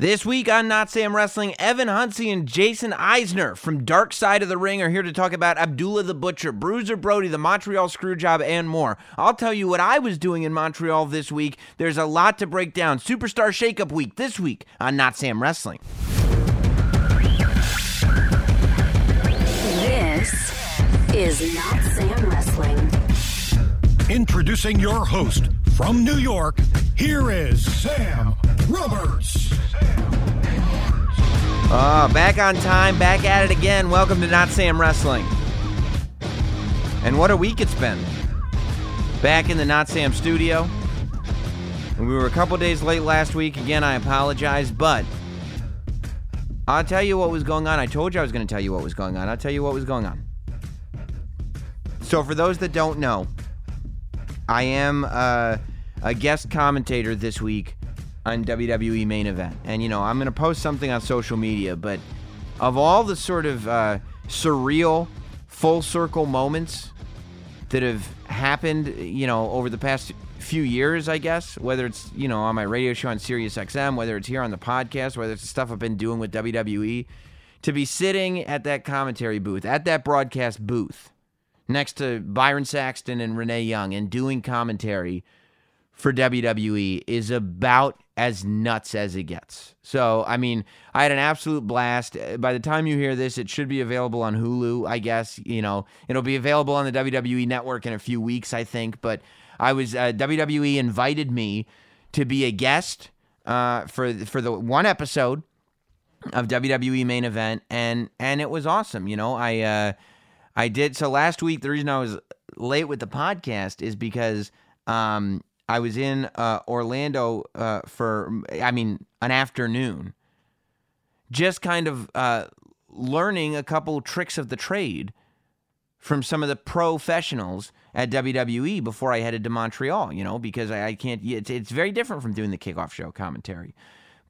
This week on Not Sam Wrestling, Evan Husney and Jason Eisener from Dark Side of the Ring are here to talk about Abdullah the Butcher, Bruiser Brody, the Montreal Screwjob, and more. I'll tell you what I was doing in Montreal this week. There's a lot to break down. Superstar Shakeup Week this week on Not Sam Wrestling. This is Not Sam Wrestling. Introducing your host from New York, here is Sam Roberts. Uh, back on time, back at it again. Welcome to Not Sam Wrestling. And what a week it's been. Back in the Not Sam studio. And we were a couple days late last week. Again, I apologize, but I'll tell you what was going on. I told you I was going to tell you what was going on. I'll tell you what was going on. So, for those that don't know, I am uh, a guest commentator this week on WWE main event. And, you know, I'm going to post something on social media, but of all the sort of uh, surreal, full circle moments that have happened, you know, over the past few years, I guess, whether it's, you know, on my radio show on Sirius XM, whether it's here on the podcast, whether it's the stuff I've been doing with WWE, to be sitting at that commentary booth, at that broadcast booth, next to Byron Saxton and Renee Young and doing commentary for WWE is about as nuts as it gets. So, I mean, I had an absolute blast. By the time you hear this, it should be available on Hulu, I guess. You know, it'll be available on the WWE network in a few weeks, I think. But I was, uh, WWE invited me to be a guest uh, for, for the one episode of WWE main event, and, and it was awesome. You know, I, uh, I did. So last week, the reason I was late with the podcast is because, um, I was in uh, Orlando uh, for, I mean, an afternoon, just kind of uh, learning a couple tricks of the trade from some of the professionals at WWE before I headed to Montreal, you know, because I, I can't, it's, it's, very different from doing the kickoff show commentary.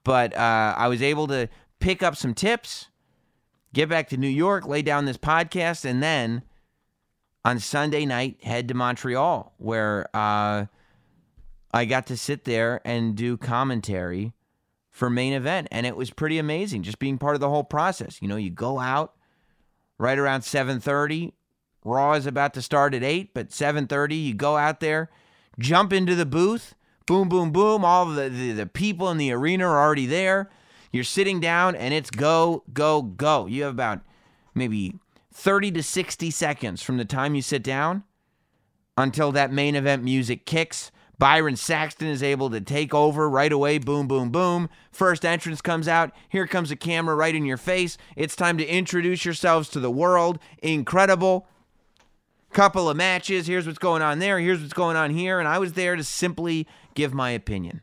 But uh, I was able to pick up some tips, get back to New York, lay down this podcast, and then on Sunday night, head to Montreal, where, uh, I got to sit there and do commentary for main event and it was pretty amazing just being part of the whole process. You know, you go out right around 7:30, Raw is about to start at 8, but 7:30 you go out there, jump into the booth, boom boom boom, all the, the the people in the arena are already there. You're sitting down and it's go go go. You have about maybe 30 to 60 seconds from the time you sit down until that main event music kicks Byron Saxton is able to take over right away. Boom, boom, boom. First entrance comes out. Here comes a camera right in your face. It's time to introduce yourselves to the world. Incredible. Couple of matches. Here's what's going on there. Here's what's going on here. And I was there to simply give my opinion.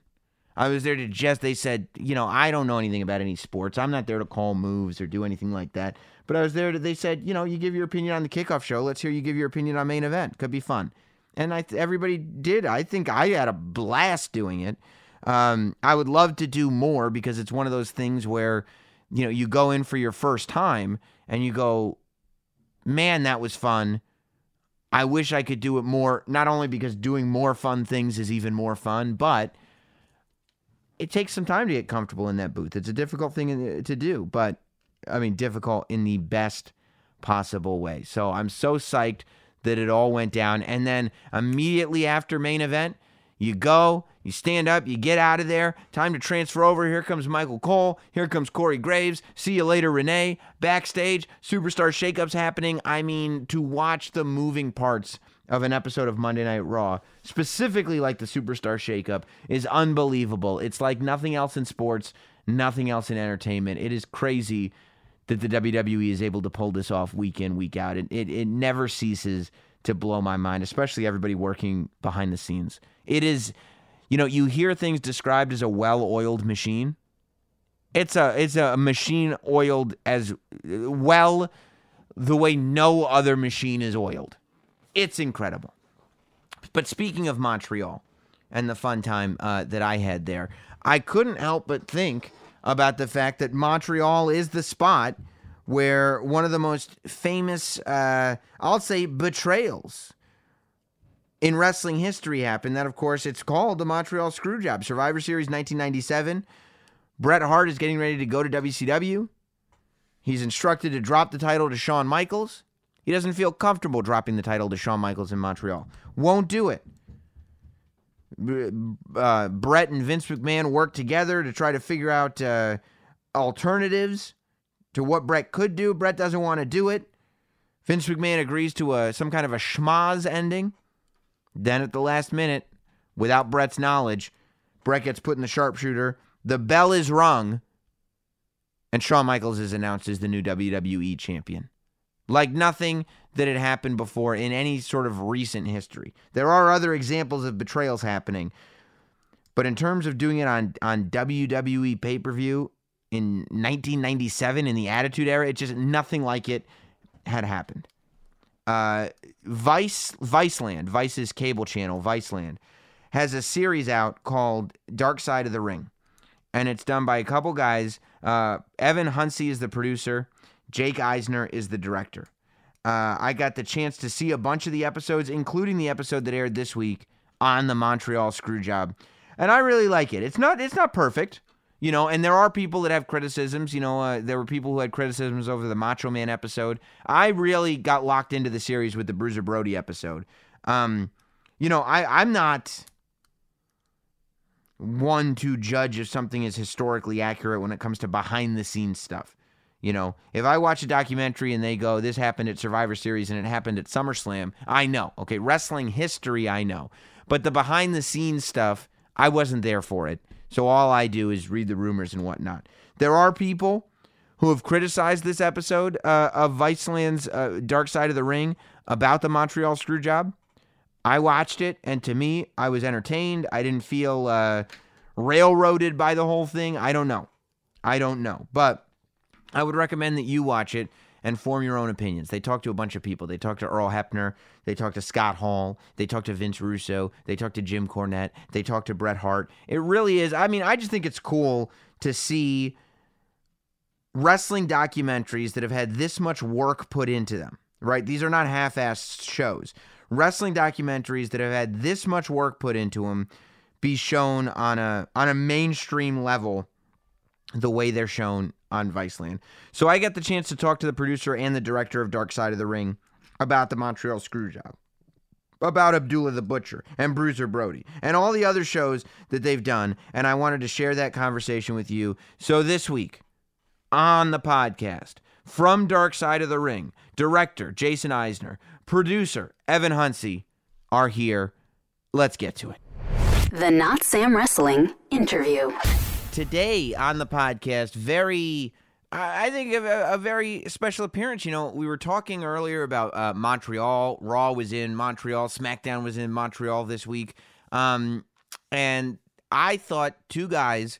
I was there to just, they said, you know, I don't know anything about any sports. I'm not there to call moves or do anything like that. But I was there to, they said, you know, you give your opinion on the kickoff show. Let's hear you give your opinion on main event. Could be fun and I everybody did. I think I had a blast doing it. Um, I would love to do more because it's one of those things where you know you go in for your first time and you go, man, that was fun. I wish I could do it more. Not only because doing more fun things is even more fun, but it takes some time to get comfortable in that booth. It's a difficult thing to do, but I mean, difficult in the best possible way. So I'm so psyched that it all went down. And then immediately after main event, you go, you stand up, you get out of there. Time to transfer over. Here comes Michael Cole. Here comes Corey Graves. See you later, Renee. Backstage, superstar shakeups happening. I mean, to watch the moving parts of an episode of Monday Night Raw, specifically like the superstar shakeup, is unbelievable. It's like nothing else in sports, nothing else in entertainment. It is crazy that the WWE is able to pull this off week in, week out. It, it, it never ceases to blow my mind, especially everybody working behind the scenes. It is You know, you hear things described as a well-oiled machine. It's a it's a machine oiled as well the way no other machine is oiled. It's incredible. But speaking of Montreal and the fun time uh, that I had there, I couldn't help but think about the fact that Montreal is the spot where one of the most famous, uh, I'll say, betrayals in wrestling history happened. That, of course, it's called the Montreal Screwjob. Survivor Series 1997. Bret Hart is getting ready to go to WCW. He's instructed to drop the title to Shawn Michaels. He doesn't feel comfortable dropping the title to Shawn Michaels in Montreal. Won't do it. Uh, Bret and Vince McMahon work together to try to figure out uh, alternatives to what Bret could do. Bret doesn't want to do it. Vince McMahon agrees to a, some kind of a schmozz ending. Then at the last minute, without Bret's knowledge, Bret gets put in the sharpshooter. The bell is rung, and Shawn Michaels is announced as the new WWE champion. Like nothing that had happened before in any sort of recent history. There are other examples of betrayals happening, but in terms of doing it on, on WWE pay per view in 1997 in the Attitude Era, it's just nothing like it had happened. Uh, Vice, Viceland, Vice's cable channel, Viceland, has a series out called Dark Side of the Ring, and it's done by a couple guys. Uh, Evan Husney is the producer. Jake Eisener is the director. Uh, I got the chance to see a bunch of the episodes, including the episode that aired this week on the Montreal Screwjob, and I really like it. It's not it's not perfect, you know, and there are people that have criticisms. You know, uh, there were people who had criticisms over the Macho Man episode. I really got locked into the series with the Bruiser Brody episode. Um, you know, I I'm not one to judge if something is historically accurate when it comes to behind the scenes stuff. You know, if I watch a documentary and they go, this happened at Survivor Series and it happened at SummerSlam, I know. Okay, wrestling history, I know. But the behind the scenes stuff, I wasn't there for it. So all I do is read the rumors and whatnot. There are people who have criticized this episode uh, of Viceland's uh, Dark Side of the Ring about the Montreal Screwjob. I watched it, and to me, I was entertained. I didn't feel uh, railroaded by the whole thing. I don't know. I don't know. But I would recommend that you watch it and form your own opinions. They talked to a bunch of people. They talked to Earl Hebner. They talked to Scott Hall. They talked to Vince Russo. They talked to Jim Cornette. They talked to Bret Hart. It really is. I mean, I just think it's cool to see wrestling documentaries that have had this much work put into them, right? These are not half assed shows wrestling documentaries that have had this much work put into them be shown on a on a mainstream level the way they're shown on Viceland. So I get the chance to talk to the producer and the director of Dark Side of the Ring about the Montreal Screwjob, about Abdullah the Butcher and Bruiser Brody, and all the other shows that they've done. And I wanted to share that conversation with you. So this week on the podcast, from Dark Side of the Ring, director Jason Eisener, producer Evan Husney are here. Let's get to it. The Not Sam Wrestling interview. Today on the podcast, very, I think, a, a very special appearance. You know, we were talking earlier about uh, Montreal. Raw was in Montreal. SmackDown was in Montreal this week. Um, and I thought two guys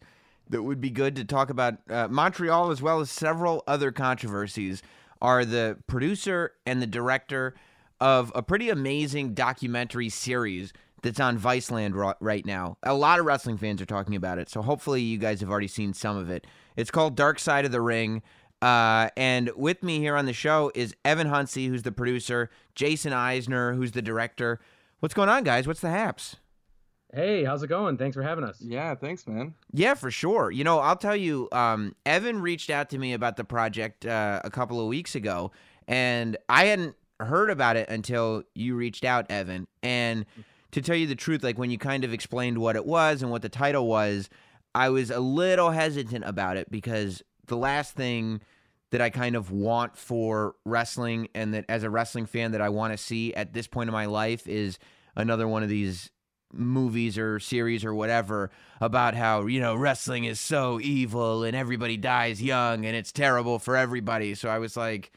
that would be good to talk about uh, Montreal as well as several other controversies are the producer and the director of a pretty amazing documentary series that's on Viceland ro- right now. A lot of wrestling fans are talking about it, so hopefully you guys have already seen some of it. It's called Dark Side of the Ring. Uh, and with me here on the show is Evan Husney, who's the producer, Jason Eisener, who's the director. What's going on, guys? What's the haps? Hey, how's it going? Thanks for having us. Yeah, thanks, man. Yeah, for sure. You know, I'll tell you, um, Evan reached out to me about the project uh, a couple of weeks ago, and I hadn't heard about it until you reached out, Evan. And to tell you the truth, like when you kind of explained what it was and what the title was, I was a little hesitant about it because the last thing that I kind of want for wrestling and that as a wrestling fan that I want to see at this point in my life is another one of these movies or series or whatever about how you know wrestling is so evil and everybody dies young and it's terrible for everybody. So i was like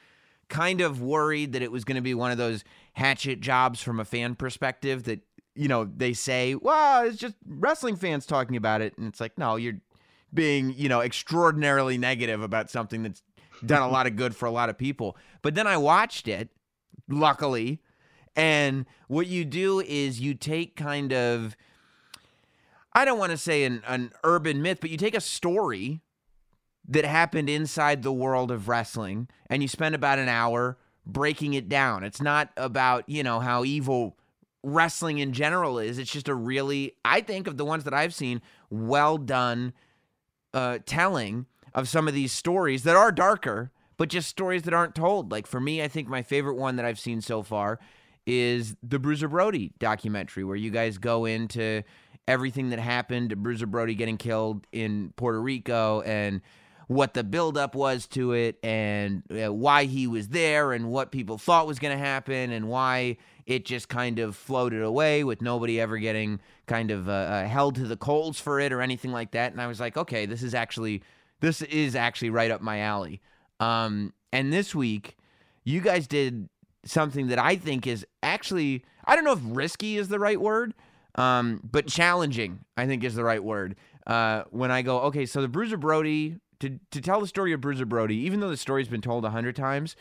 kind of worried that it was going to be one of those hatchet jobs from a fan perspective that you know, they say, well, it's just wrestling fans talking about it. And it's like, no, you're being, you know, extraordinarily negative about something that's done a lot of good for a lot of people. But then I watched it, luckily. And what you do is you take kind of, I don't want to say an, an urban myth, but you take a story that happened inside the world of wrestling and you spend about an hour breaking it down. It's not about, you know, how evil wrestling in general is. It's just a really, I think, of the ones that I've seen, well done uh, telling of some of these stories that are darker, but just stories that aren't told. Like for me, I think my favorite one that I've seen so far is the Bruiser Brody documentary, where you guys go into everything that happened to Bruiser Brody getting killed in Puerto Rico and what the buildup was to it and uh, why he was there and what people thought was going to happen and why it just kind of floated away with nobody ever getting kind of uh, uh, held to the coals for it or anything like that. And I was like, okay, this is actually this is actually right up my alley. Um, and this week, you guys did something that I think is actually I don't know if risky is the right word, um, but challenging I think is the right word. Uh, when I go, okay, so the Bruiser Brody to to tell the story of Bruiser Brody, even though the story's been told a hundred times,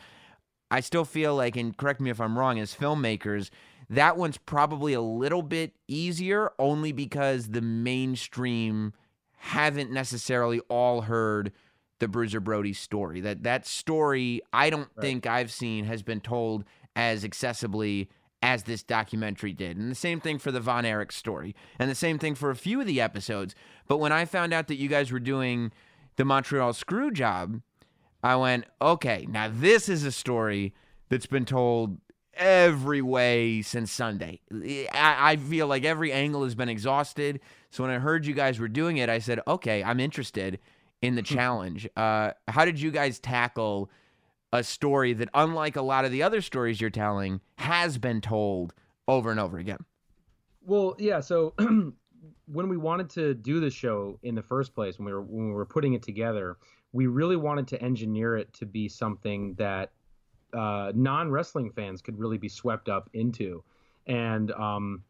I still feel like, and correct me if I'm wrong, as filmmakers, that one's probably a little bit easier, only because the mainstream haven't necessarily all heard the Bruiser Brody story. That that story, I don't Right. think I've seen has been told as accessibly as this documentary did. And the same thing for the Von Erich story. And the same thing for a few of the episodes. But when I found out that you guys were doing the Montreal screw job, I went, okay, now this is a story that's been told every way since Sunday. I, I feel like every angle has been exhausted. So when I heard you guys were doing it, I said, okay, I'm interested in the challenge. Uh, how did you guys tackle a story that, unlike a lot of the other stories you're telling, has been told over and over again? Well, yeah. So when we wanted to do the show in the first place, when we were when we were putting it together, we really wanted to engineer it to be something that uh, non wrestling fans could really be swept up into, and um,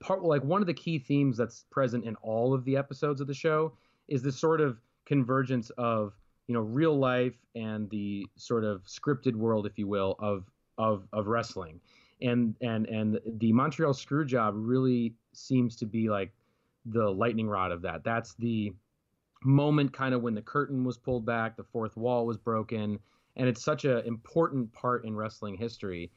part like one of the key themes that's present in all of the episodes of the show is this sort of convergence of you know real life and the sort of scripted world, if you will, of of of wrestling and and and the Montreal screw job really seems to be like the lightning rod of that. That's the moment kind of when the curtain was pulled back, the fourth wall was broken, and it's such an important part in wrestling history.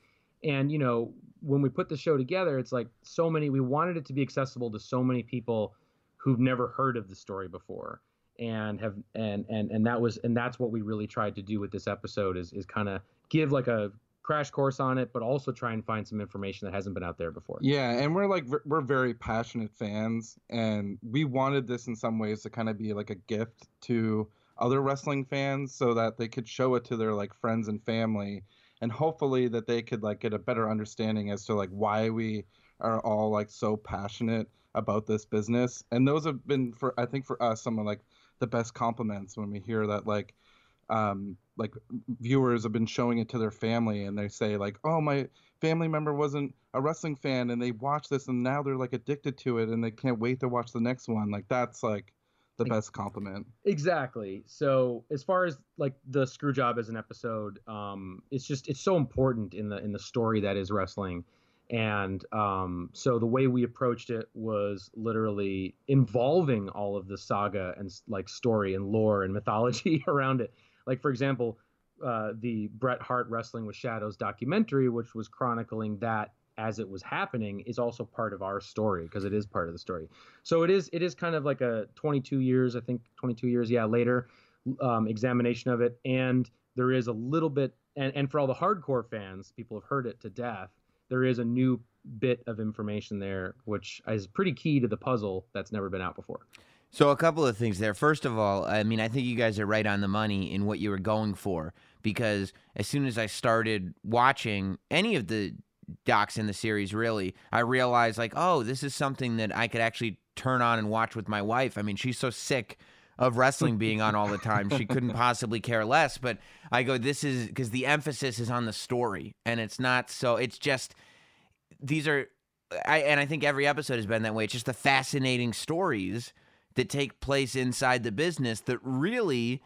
And you know, when we put the show together, it's like so many we wanted it to be accessible to so many people who've never heard of the story before and have and and and that was and that's what we really tried to do with this episode is is kind of give like a crash course on it, but also try and find some information that hasn't been out there before. Yeah, and we're like we're very passionate fans, and we wanted this in some ways to kind of be like a gift to other wrestling fans, so that they could show it to their like friends and family, and hopefully that they could like get a better understanding as to like why we are all like so passionate about this business. And those have been for I think for us some of like the best compliments when we hear that like um, like viewers have been showing it to their family and they say like oh my family member wasn't a wrestling fan and they watch this and now they're like addicted to it and they can't wait to watch the next one like that's like the best compliment Exactly. So as far as like the screw job as an episode, um, it's just it's so important in the in the story that is wrestling. And um, so the way we approached it was literally involving all of the saga and like story and lore and mythology around it. Like for example, uh, the Bret Hart Wrestling with Shadows documentary, which was chronicling that as it was happening, is also part of our story because it is part of the story. So it is it is kind of like a 22 years, I think 22 years, yeah, later um, examination of it, and there is a little bit, and and for all the hardcore fans, people have heard it to death. There is a new bit of information there, which is pretty key to the puzzle that's never been out before. So a couple of things there. First of all, I mean, I think you guys are right on the money in what you were going for because as soon as I started watching any of the docs in the series, really, I realized like, oh, this is something that I could actually turn on and watch with my wife. I mean, she's so sick of wrestling being on all the time. She couldn't possibly care less, but I go this is because the emphasis is on the story and it's not so it's just these are I, and I think every episode has been that way. It's just the fascinating stories that take place inside the business that really,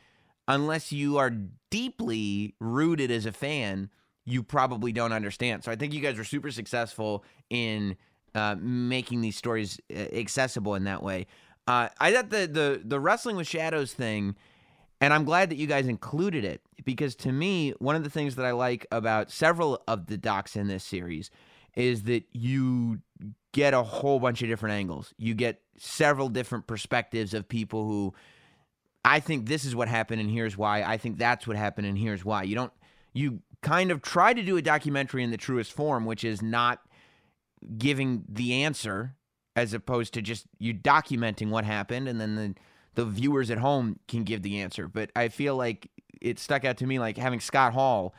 unless you are deeply rooted as a fan, you probably don't understand. So I think you guys were super successful in uh, making these stories uh, accessible in that way. Uh, I thought the the the wrestling with shadows thing, and I'm glad that you guys included it because to me, one of the things that I like about several of the docs in this series is that you get a whole bunch of different angles. You get several different perspectives of people who I think this is what happened and here's why. I think that's what happened and here's why. You don't you kind of try to do a documentary in the truest form, which is not giving the answer as opposed to just you documenting what happened and then the the viewers at home can give the answer. But I feel like it stuck out to me like having Scott Hall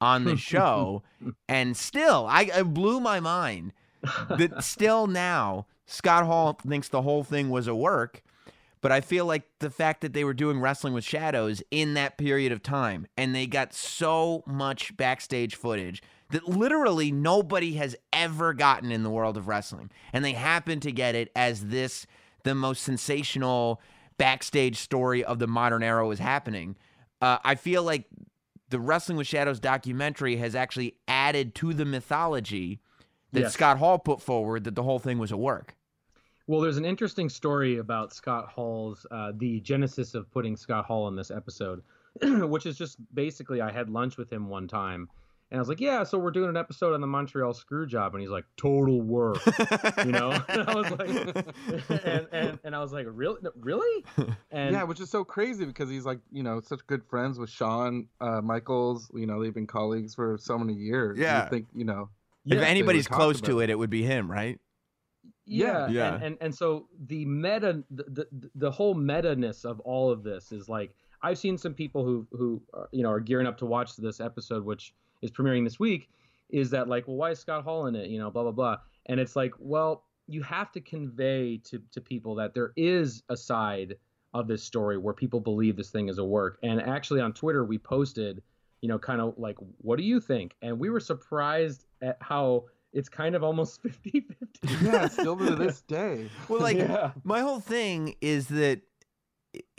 on the show and still I it blew my mind that still now Scott Hall thinks the whole thing was a work. But I feel like the fact that they were doing wrestling with shadows in that period of time and they got so much backstage footage that literally nobody has ever gotten in the world of wrestling. And they happen to get it as this the most sensational backstage story of the modern era was happening. Uh, I feel like the Wrestling with Shadows documentary has actually added to the mythology that Yes. Scott Hall put forward that the whole thing was a work. Well, there's an interesting story about Scott Hall's uh, the genesis of putting Scott Hall in this episode, which is just basically I had lunch with him one time, and I was like, "Yeah, so we're doing an episode on the Montreal screw job," and he's like, "Total work," you know. and I was like, and, and and I was like, "Really, really?" And yeah, which is so crazy because he's like, you know, such good friends with Shawn uh, Michaels. You know, they've been colleagues for so many years. Yeah. you think you know. if anybody's close to it. it, it would be him, right? Yeah, Yeah. And, and and so the meta the, the the whole meta ness of all of this is like I've seen some people who who uh, you know are gearing up to watch this episode which is premiering this week is that like well why is Scott Hall in it? You know blah blah blah. And it's like well you have to convey to to people that there is a side of this story where people believe this thing is a work. And actually on Twitter we posted you know kind of like what do you think? And we were surprised at how it's kind of almost 50 50 Yeah, still to this day. Well, like Yeah. my whole thing is that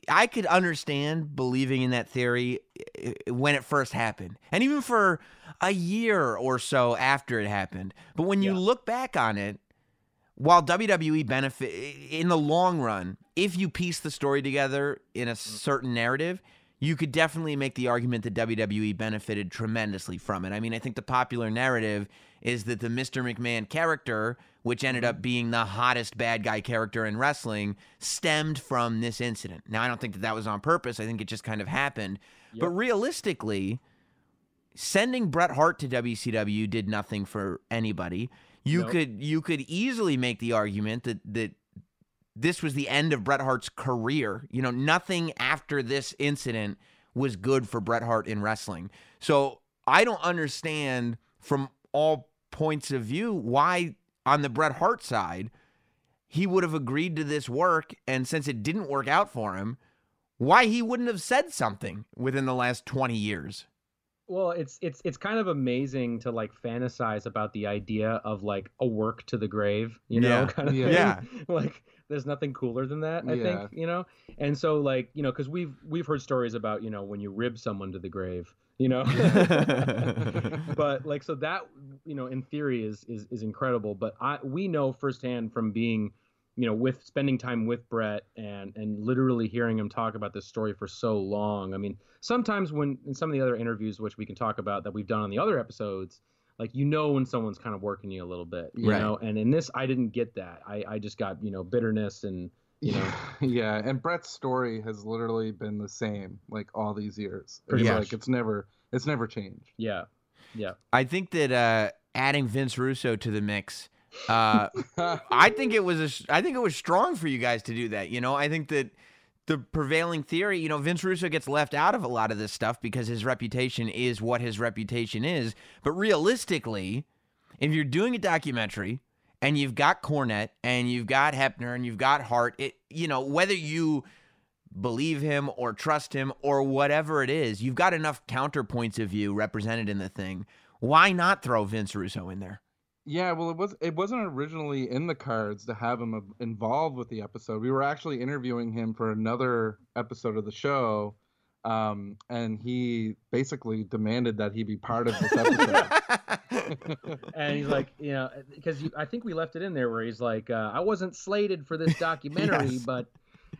I could understand believing in that theory eh, eh, when it first happened, and even for a year or so after it happened. But when you Yeah. look back on it, while WWE benefit eh, in the long run, if you piece the story together in a mm. certain narrative, you could definitely make the argument that WWE benefited tremendously from it. I mean, I think the popular narrative is that the Mr. McMahon character, which ended up being the hottest bad guy character in wrestling, stemmed from this incident. Now, I don't think that that was on purpose. I think it just kind of happened. But realistically, sending Bret Hart to WCW did nothing for anybody. You Nope. could you could easily make the argument that that this was the end of Bret Hart's career. You know, nothing after this incident was good for Bret Hart in wrestling. So I don't understand from all points of view why on the Bret Hart side he would have agreed to this work and since it didn't work out for him, why he wouldn't have said something within the last 20 years. Well, it's it's it's kind of amazing to like fantasize about the idea of like a work to the grave, you know, Yeah. kind of Yeah. thing. Yeah. like there's nothing cooler than that, I Yeah. think, you know. And so like, you know, cuz we've we've heard stories about, you know, when you rib someone to the grave, you know. but like so that, you know, in theory is is is incredible, but I we know firsthand from being you know, with spending time with Bret and and literally hearing him talk about this story for so long. I mean, sometimes when in some of the other interviews, which we can talk about that we've done on the other episodes, like you know when someone's kind of working you a little bit, you Right. know. And in this, I didn't get that. I I just got you know bitterness and you know yeah, and Bret's story has literally been the same like all these years. Pretty it's much. like it's never it's never changed. yeah, yeah. I think that uh, adding Vince Russo to the mix, uh, I think it was a, I think it was strong for you guys to do that. You know, I think that the prevailing theory, you know, Vince Russo gets left out of a lot of this stuff because his reputation is what his reputation is. But realistically, if you're doing a documentary and you've got Cornette and you've got Hebner and you've got Hart, it you know whether you believe him or trust him or whatever it is, you've got enough counterpoints of view represented in the thing. Why not throw Vince Russo in there? Yeah, well, it was it wasn't originally in the cards to have him involved with the episode. We were actually interviewing him for another episode of the show, um, and he basically demanded that he be part of this episode. and he's like, you know, because I think we left it in there where he's like, uh, I wasn't slated for this documentary, Yes. but,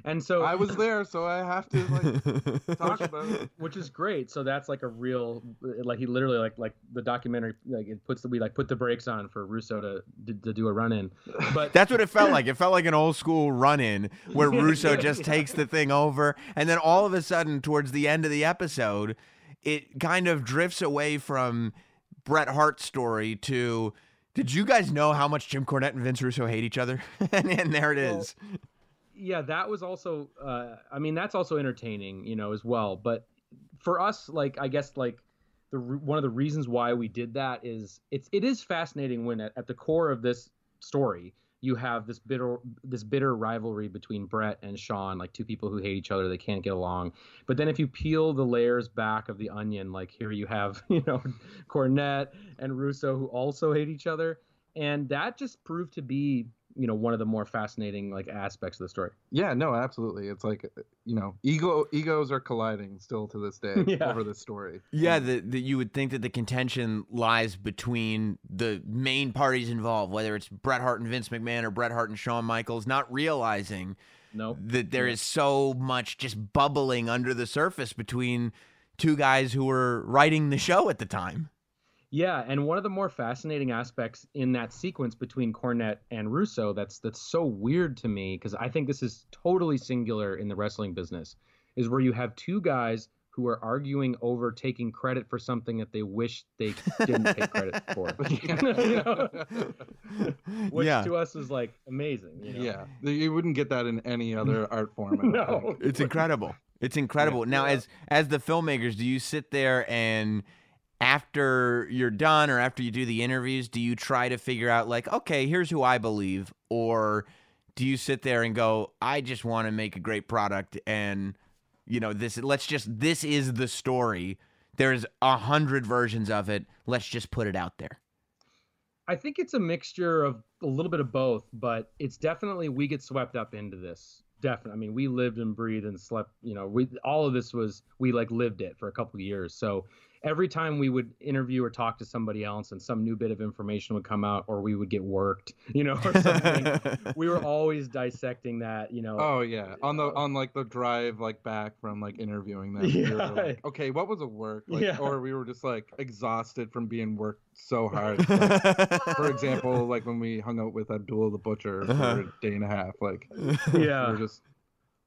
and so I was there, so I have to like talk about it. which is great. So that's like a real, like he literally like like the documentary like it puts the we like put the brakes on for Russo to to, to do a run in, but That's what it felt like. It felt like an old school run in where Russo just takes the thing over. And then all of a sudden, towards the end of the episode, it kind of drifts away from Bret Hart's story to. Did you guys know how much Jim Cornette and Vince Russo hate each other? and, and there it Well, is. Yeah, that was also. Uh, I mean, that's also entertaining, you know, as well. But for us, like, I guess, like, the one of the reasons why we did that is it's it is fascinating when at, at the core of this story you have this bitter this bitter rivalry between Bret and Shawn, like two people who hate each other, they can't get along. But then if you peel the layers back of the onion, like here you have, you know, Cornette and Russo who also hate each other, and that just proved to be, you know, one of the more fascinating like aspects of the story. Yeah, no, absolutely. It's like you know, ego egos are colliding still to this day Yeah. over this story. Yeah, that that you would think that the contention lies between the main parties involved, whether it's Bret Hart and Vince McMahon or Bret Hart and Shawn Michaels, not realizing Nope. that there is so much just bubbling under the surface between two guys who were writing the show at the time. Yeah, and one of the more fascinating aspects in that sequence between Cornette and Russo that's that's so weird to me because I think this is totally singular in the wrestling business is where you have two guys who are arguing over taking credit for something that they wish they didn't take credit for. You? Which yeah, to us is like amazing. You know? Yeah, you wouldn't get that in any other art form. I No. it's incredible. It's incredible. now, as as the filmmakers, do you sit there and after you're done or after you do the interviews, do you try to figure out like, okay, here's who I believe, or do you sit there and go, I just want to make a great product and you know this let's just this is the story there's a hundred versions of it let's just put it out there I think it's a mixture of a little bit of both, but it's definitely we get swept up into this. Definitely. I mean, we lived and breathed and slept, you know, we all of this was we like lived it for a couple of years. So every time we would interview or talk to somebody else and some new bit of information would come out or we would get worked, you know, or something, we were always dissecting that, you know. Oh yeah, on the on like the drive like back from like interviewing them. we Yeah. like, okay, what was a work? Like, Yeah. Or we were just like exhausted from being worked so hard. Like, for example, like when we hung out with Abdullah the Butcher for Uh-huh. a day and a half, like yeah. we were just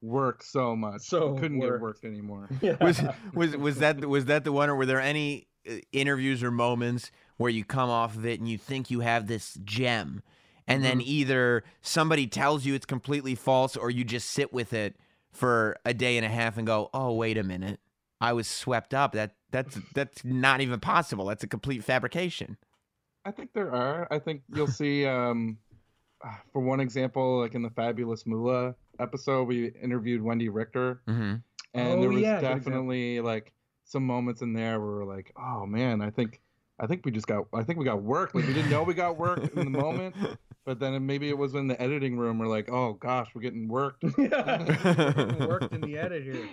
worked so much, So we couldn't worked. get worked anymore. yeah. was was was that was that the one or were there any uh, interviews or moments where you come off of it and you think you have this gem and then either somebody tells you it's completely false or you just sit with it for a day and a half and go oh wait a minute i was swept up that that's that's not even possible that's a complete fabrication I think there are. I think you'll see. Um, for one example, like in the Fabulous Moolah episode, we interviewed Wendy Richter, mm-hmm. and Oh, there was yeah, good example. definitely like some moments in there where we're like, oh man, I think I think we just got I think we got work. Like we didn't know we got work in the moment, but then maybe it was in the editing room. We're like, oh gosh, we're getting worked. yeah. worked in the edit here.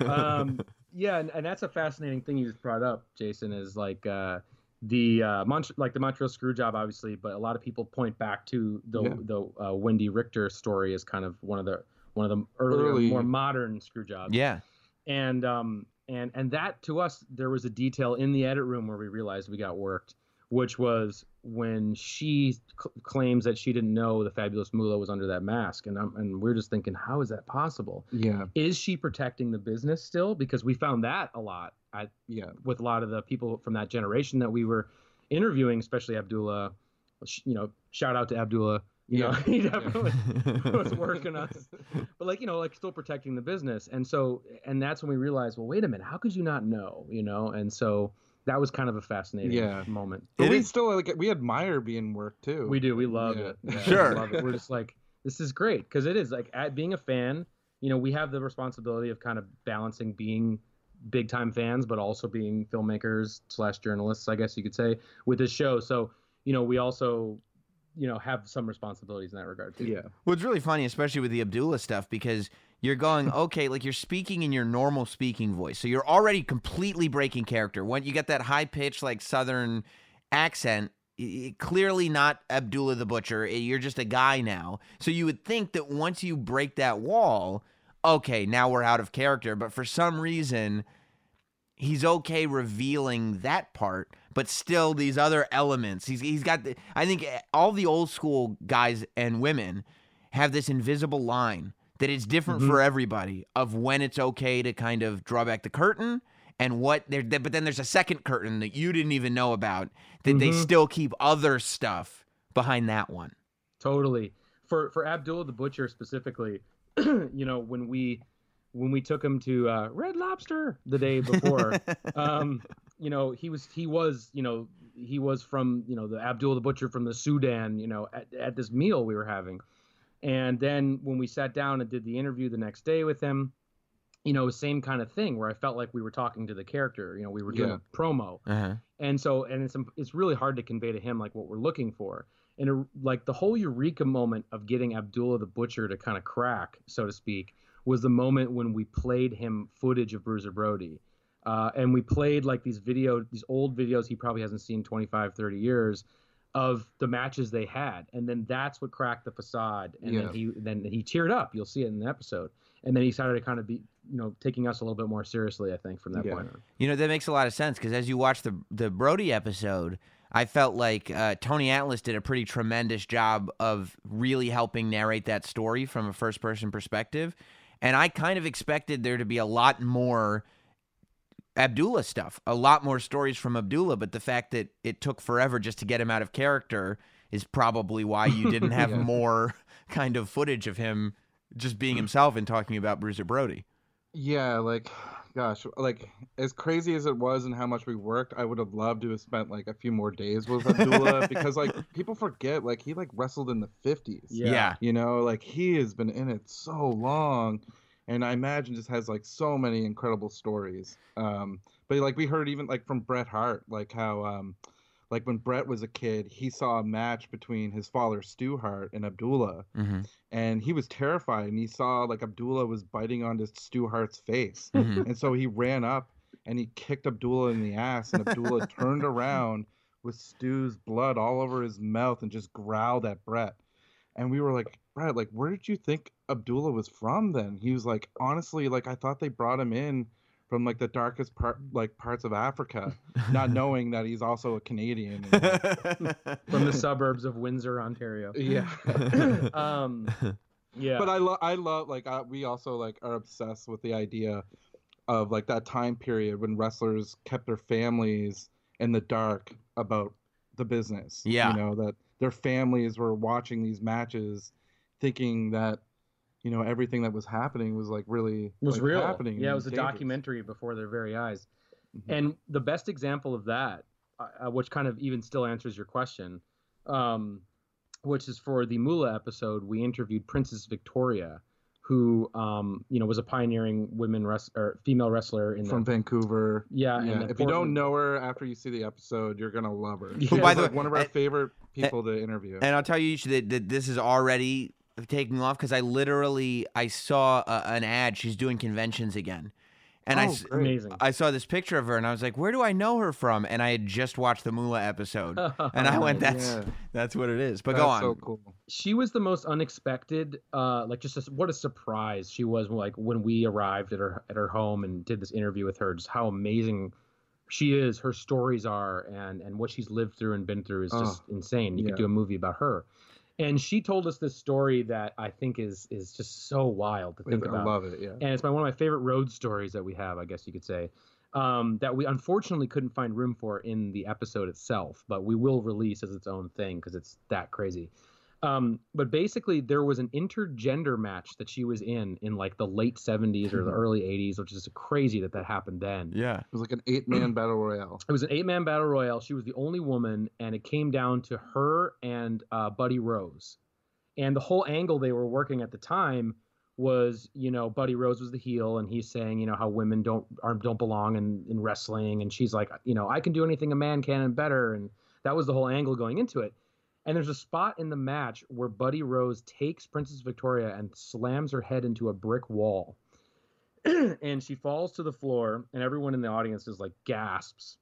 Um, yeah, and, and that's a fascinating thing you just brought up, Jason. Is like uh, the uh, Mont- like the Montreal screw job, obviously, but a lot of people point back to the Yeah. the uh, Wendy Richter story as kind of one of the one of the earlier, Early- more modern screw jobs. yeah and um and and that to us there was a detail in the edit room where we realized we got worked which was when she cl- claims that she didn't know the fabulous Moolah was under that mask and I'm, and we're just thinking how is that possible yeah, is she protecting the business still because we found that a lot I, yeah, with a lot of the people from that generation that we were interviewing especially Abdullah you know shout out to Abdullah you know Yeah. he definitely was working on us but like you know like still protecting the business and so and that's when we realized well wait a minute how could you not know you know and so that was kind of a fascinating Yeah. moment But It we is- still like we admire being worked too. we do we love Yeah. it Yeah, Sure. we love it. we're just like this is great because it is like at being a fan you know we have the responsibility of kind of balancing being big time fans but also being filmmakers slash journalists i guess you could say with this show so you know, we also, you know, have some responsibilities in that regard too. Yeah. Well, it's really funny, especially with the Abdullah stuff, because you're going, okay, like you're speaking in your normal speaking voice. So you're already completely breaking character. When you get that high pitched, like Southern accent, clearly not Abdullah the Butcher. Eh, you're just a guy now. So you would think that once you break that wall, okay, now we're out of character. But for some reason, he's okay revealing that part, but still these other elements. He's he's got. The, I think eh, all the old school guys and women have this invisible line that is different for everybody of when it's okay to kind of draw back the curtain and what there. But then there's a second curtain that you didn't even know about that they still keep other stuff behind that one. Totally. For for Abdullah the Butcher specifically, you know, when we when we took him to uh, Red Lobster the day before, um, you know, he was he was you know he was from you know the Abdul the Butcher from the Sudan, you know, at, at this meal we were having, and then when we sat down and did the interview the next day with him, you know, same kind of thing where I felt like we were talking to the character, you know, we were doing Yeah. a promo, Uh-huh. and so and it's it's really hard to convey to him like what we're looking for and like the whole eureka moment of getting abdullah the butcher to kind of crack so to speak was the moment when we played him footage of bruiser brody. Uh, and we played like these video these old videos he probably hasn't seen 25 30 years of the matches they had. And then that's what cracked the facade. And Yeah. then he then he teared up. You'll see it in the episode. And then he started to kind of be you know taking us a little bit more seriously i think from that Yeah. point on. You know that makes a lot of sense because as you watch the the Brody episode, I felt like uh, Tony Atlas did a pretty tremendous job of really helping narrate that story from a first person perspective, and I kind of expected there to be a lot more Abdullah stuff, a lot more stories from Abdullah, but the fact that it took forever just to get him out of character is probably why you didn't have Yeah. more kind of footage of him just being himself and talking about Bruiser Brody. Yeah, like, gosh, like as crazy as it was and how much we worked, I would have loved to have spent like a few more days with Abdullah because like people forget like he like wrestled in the fifties. Yeah. yeah. You know, like he has been in it so long, and I imagine just has like so many incredible stories. Um, but like we heard even like from Bret Hart, like how um, like when Bret was a kid, he saw a match between his father Stu Hart and Abdullah, hmm and he was terrified, and he saw like Abdullah was biting onto Stu Hart's face, hmm and so he ran up and he kicked Abdullah in the ass, and Abdullah turned around with Stu's blood all over his mouth and just growled at Bret. And we were like, Bret, like, where did you think Abdullah was from then? He was like, honestly, like, I thought they brought him in from like the darkest part, like parts of Africa, not knowing that he's also a Canadian. and, from the suburbs of windsor ontario yeah. um yeah but I love I love like uh, we also like are obsessed with the idea of like that time period when wrestlers kept their families in the dark about the business. Yeah. you know that their families were watching these matches, thinking that you know everything that was happening was like really was like, real. happening. Yeah, it and was a documentary before their very eyes. Mhm. And the best example of that, uh, uh, which kind of even still answers your question, um, which is for the Moolah episode, we interviewed Princess Victoria, who um, you know was a pioneering women wrest- or female wrestler in from the Vancouver. yeah. Yeah, in the if you don't know her after you see the episode, you're gonna love her. Who, She's by the like way- one of our and- favorite people to interview. And I'll tell you that, that this is already taking off because I literally I saw a, an ad. She's doing conventions again, and I Oh, s- great. amazing. I saw this picture of her and I was like, where do I know her from? And I had just watched the Moolah episode, and I went, that's Yeah. that's what it is. But That's go on. so cool. she was the most unexpected uh like just a, what a surprise she was like when we arrived at her at her home and did this interview with her just how amazing she is her stories are and and what she's lived through and been through is just insane you yeah. could do a movie about her and she told us this story that i think is is just so wild to think I about love it. Yeah. and it's my one of my favorite road stories that we have, I guess you could say, um, that we unfortunately couldn't find room for in the episode itself, but we will release as its own thing because it's that crazy. Um, but basically, there was an intergender match that she was in in like the late 70s or the early 80s, which is crazy that that happened then. Yeah. It was like an eight man battle royale. It was an eight man battle royale. She was the only woman, and it came down to her and uh, Buddy Rose. And the whole angle they were working at the time was, you know, Buddy Rose was the heel, and he's saying, you know, how women don't aren't don't belong in, in wrestling, and she's like, you know, I can do anything a man can and better, and That was the whole angle going into it. And there's a spot in the match where Buddy Rose takes Princess Victoria and slams her head into a brick wall. and she falls to the floor, and everyone in the audience is like gasps.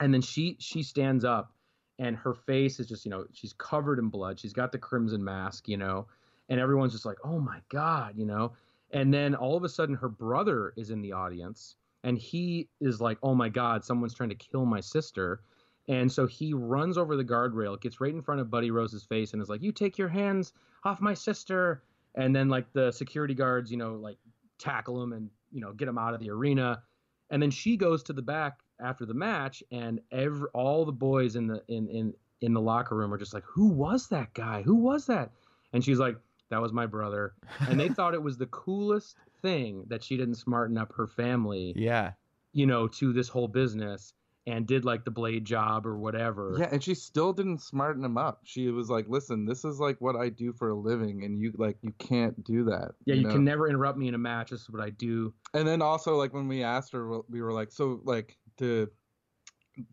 And then she she stands up, and her face is just you know she's covered in blood. She's got the crimson mask, you know, and everyone's just like, oh my god, you know. And then all of a sudden, her brother is in the audience, and he is like, oh my god, someone's trying to kill my sister. And so he runs over the guardrail, gets right in front of Buddy Rose's face, and is like, "You take your hands off my sister." And then like the security guards, you know, like tackle him and you know get him out of the arena. And then she goes to the back after the match, and every all the boys in the in in in the locker room are just like, "Who was that guy? Who was that?" And she's like, "That was my brother." And they thought it was the coolest thing that she didn't smarten up her family, Yeah. you know, to this whole business and did like the blade job or whatever. Yeah, and she still didn't smarten him up. She was like, "Listen, this is like what I do for a living, and you like you can't do that." Yeah, you know? can never interrupt me in a match. This is what I do. And then also like when we asked her, we were like, "So like to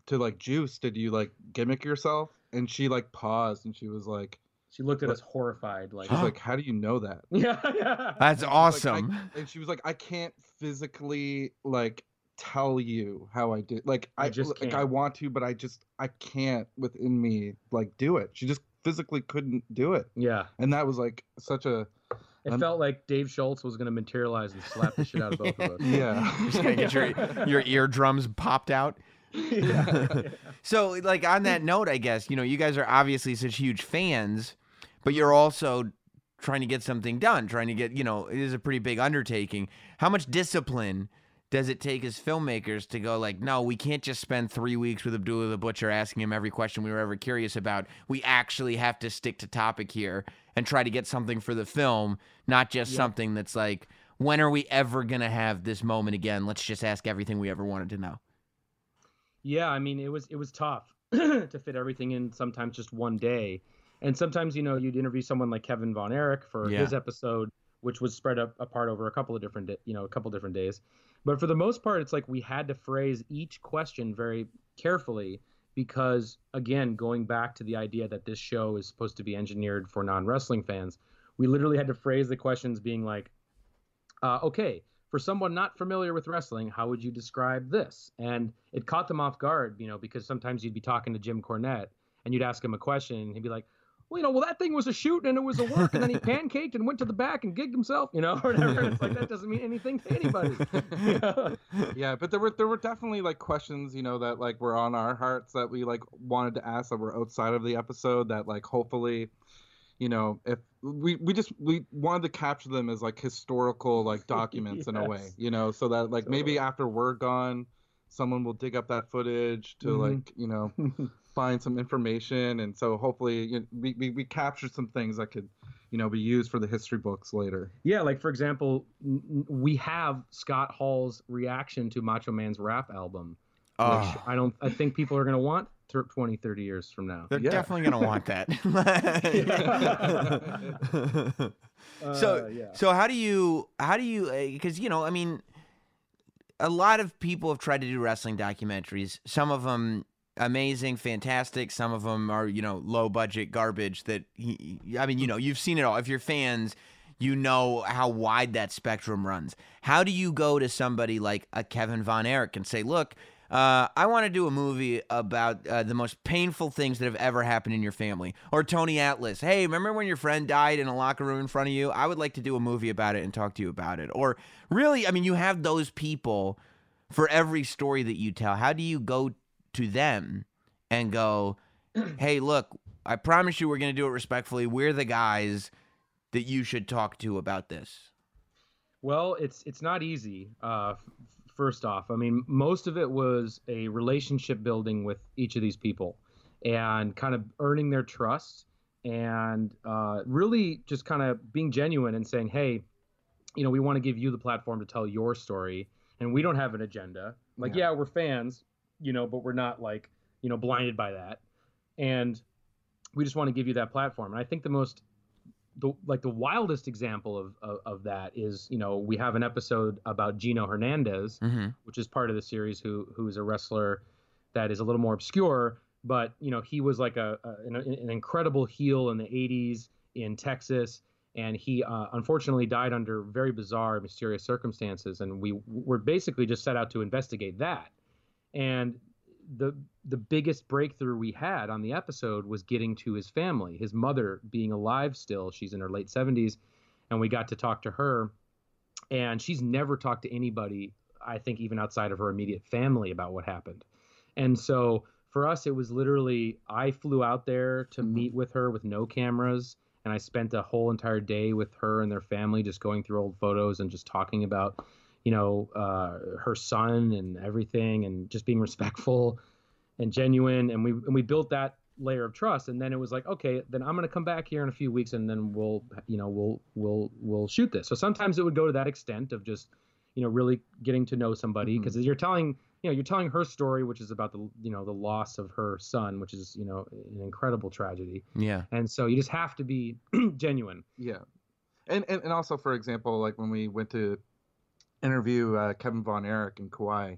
to like juice, did you like gimmick yourself?" And she like paused and she was like, She looked at What? us horrified, like, "She's like, how do you know that?" yeah, yeah. That's She's like, "I- awesome. and she was like, "I can't physically like tell you how I did. Like I I just like I want to, but I just I can't within me like do it." She just physically couldn't do it, yeah. and that was like such a It I'm- felt like Dave Schultz was going to materialize and slap the shit out of both of us. yeah. Just gonna get your your eardrums popped out. yeah. So, like on that note, I guess you know you guys are obviously such huge fans, but you're also trying to get something done. Trying to get you know it is a pretty big undertaking. How much discipline does it take as filmmakers to go like, no, we can't just spend three weeks with Abdullah the Butcher asking him every question we were ever curious about. We actually have to stick to topic here and try to get something for the film, not just Yeah. something that's like, when are we ever gonna have this moment again? Let's just ask everything we ever wanted to know. Yeah, I mean, it was it was tough to fit everything in. Sometimes just one day, and sometimes you know you'd interview someone like Kevin Von Erich for Yeah. his episode, which was spread up apart over a couple of different you know a couple different days. But for the most part, it's like we had to phrase each question very carefully because again, going back to the idea that this show is supposed to be engineered for non wrestling fans, we literally had to phrase the questions being like, uh, okay, for someone not familiar with wrestling, how would you describe this? And it caught them off guard, you know, because sometimes you'd be talking to Jim Cornette and you'd ask him a question and he'd be like, well, you know, well, that thing was a shoot and it was a work, and then he pancaked and went to the back and gigged himself, you know, or whatever. And it's like that doesn't mean anything to anybody. you know? yeah, but there were there were definitely like questions, you know, that like were on our hearts that we like wanted to ask that were outside of the episode that like hopefully, you know, if we we just we wanted to capture them as like historical like documents in a way, you know, so that like maybe after we're gone, someone will dig up that footage to Mhm. like you know find some information, and so hopefully you know, we, we we captured some things that could you know be used for the history books later. Yeah, like for example, n- n- we have Scott Hall's reaction to Macho Man's rap album, which Oh. I don't, I think people are going to want thir- 20, 30 years from now. They're Yeah. definitely gonna want that. so Uh, yeah. so how do you how do you because you know I mean a lot of people have tried to do wrestling documentaries. Some of them amazing, fantastic. Some of them are you know low budget garbage. That he, I mean you know you've seen it all. If you're fans. You know how wide that spectrum runs. How do you go to somebody like a Kevin Von Erich and say, "Look, uh, I want to do a movie about uh, the most painful things that have ever happened in your family. Or Tony Atlas, hey, remember when your friend died in a locker room in front of you? I would like to do a movie about it and talk to you about it. Or really, I mean, you have those people for every story that you tell. How do you go to them and go, hey, look, I promise you we're going to do it respectfully. We're the guys that you should talk to about this. Well, it's it's not easy. Uh, f- first off, I mean, most of it was a relationship building with each of these people, and kind of earning their trust, and uh, really just kind of being genuine and saying, "Hey, you know, we want to give you the platform to tell your story, and we don't have an agenda. Like, yeah, we're fans, you know, but we're not like you know blinded by that, and we just want to give you that platform. And I think the most the like the wildest example of, of of that is you know we have an episode about Gino Hernandez, Mm-hmm. which is part of the series, who who is a wrestler that is a little more obscure, but you know he was like a, a an, an incredible heel in the 80s in Texas and he uh, unfortunately died under very bizarre mysterious circumstances and we were basically just set out to investigate that and the the biggest breakthrough we had on the episode was getting to his family his mother being alive still. She's in her late 70s and we got to talk to her. And she's never talked to anybody i think even outside of her immediate family about what happened. And so for us it was literally i flew out there to Mhm. meet with her with no cameras and i spent a whole entire day with her and their family just going through old photos and just talking about you know uh, her son and everything and just being respectful and genuine. And we and we built that layer of trust. And then it was like okay then i'm going to come back here in a few weeks and then we'll you know we'll we'll we'll shoot this. So sometimes it would go to that extent of just you know really getting to know somebody. Because you're telling you know you're telling her story which is about the you know the loss of her son which is you know an incredible tragedy. Yeah. and so you just have to be genuine. Yeah, and, and and also for example, like when we went to interview uh, Kevin Von Erich and Kauai,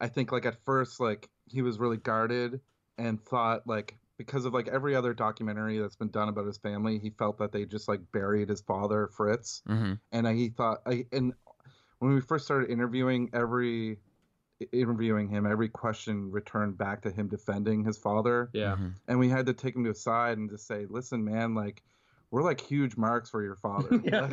I think like at first like he was really guarded and thought like because of like every other documentary that's been done about his family, he felt that they just like buried his father Fritz, hmm and I, he thought I and when we first started interviewing every interviewing him every question returned back to him defending his father. Yeah. Mm-hmm. and we had to take him to a side and just say, "Listen, man, like we're like huge marks for your father. Yeah.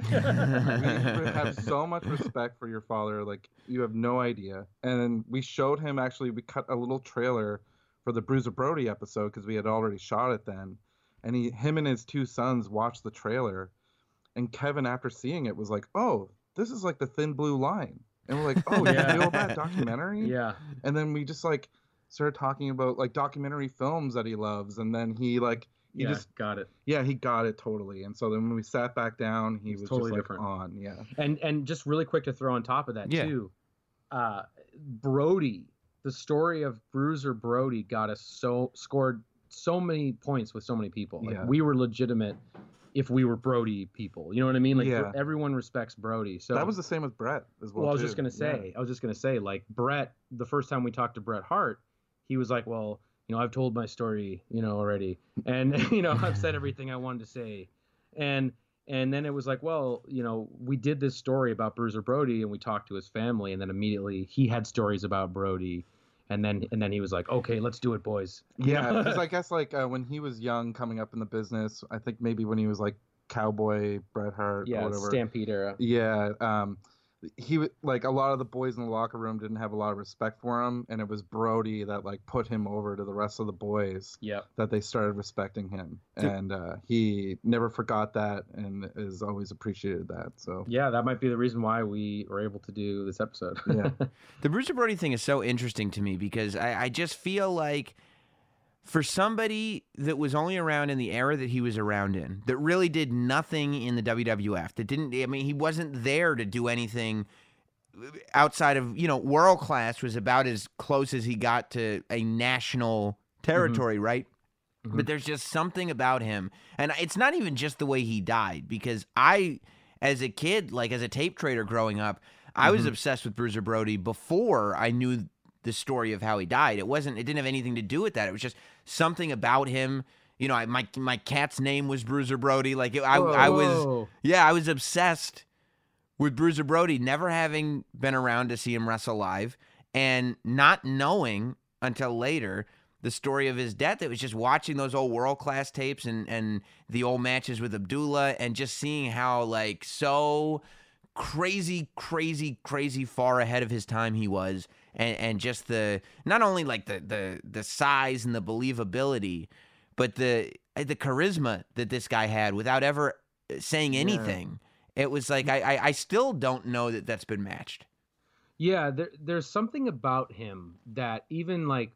We have so much respect for your father, like you have no idea." And we showed him actually. We cut a little trailer for the Bruiser Brody episode because we had already shot it then, and he, him and his two sons watched the trailer, and Kevin, after seeing it, was like, "Oh, this is like the Thin Blue Line," and we're like, "Oh, Yeah. you know that documentary?" yeah and then we just like started talking about like documentary films that he loves and then he like he yeah just got it yeah he got it totally and so then when we sat back down he was totally just like different. on yeah and and just really quick to throw on top of that Yeah. too uh brody the story of bruiser brody got us so scored so many points with so many people like Yeah. we were legitimate if we were brody people you know what i mean like Yeah. everyone respects brody so that was the same with bret as well well, I was too. just gonna say, I was just gonna say, like Bret, the first time we talked to Bret Hart, he was like, "Well, you know, I've told my story, you know, already, and you know, I've said everything I wanted to say," and and then it was like, well, you know, we did this story about Bruiser Brody, and we talked to his family, and then immediately he had stories about Brody, and then and then he was like, "Okay, let's do it, boys." Yeah because i guess like uh, when he was young coming up in the business i think maybe when he was like cowboy bret hart or yeah, whatever. Stampede era. yeah um he w- like a lot of the boys in the locker room didn't have a lot of respect for him and it was brody that like put him over to the rest of the boys Yep. that they started respecting him Did- and uh, he never forgot that and has always appreciated that so Yeah, that might be the reason why we were able to do this episode. Yeah. The Bruiser Brody thing is so interesting to me because I, I just feel like for somebody that was only around in the era that he was around in, that really did nothing in the WWF, that didn't, I mean, he wasn't there to do anything outside of, you know, world class was about as close as he got to a national territory, right? Mhm. But there's just something about him. And it's not even just the way he died, because I, as a kid, like as a tape trader growing up, I was Mhm. obsessed with Bruiser Brody before I knew the story of how he died. It wasn't. It didn't have anything to do with that. It was just something about him. You know, I, my my cat's name was Bruiser Brody. Like I, I was, yeah, I was obsessed with Bruiser Brody, never having been around to see him wrestle live, and not knowing until later the story of his death. It was just watching those old world class tapes and and the old matches with Abdullah, and just seeing how like so crazy, crazy, crazy far ahead of his time he was, and and just the not only like the the the size and the believability, but the eh, the charisma that this guy had without ever eh, saying Yeah. anything. It was like I, I I still don't know that that's been matched. Yeah, there, there's something about him that even like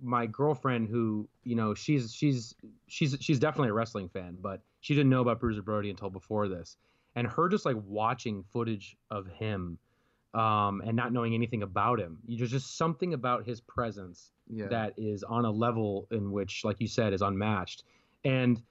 my girlfriend, who you know, she's she's she's she's definitely a wrestling fan, but she didn't know about Bruiser Brody until before this, and her just like watching footage of him, um, and not knowing anything about him, there's just something about his presence yeah that is on a level in which, like you said, is unmatched. And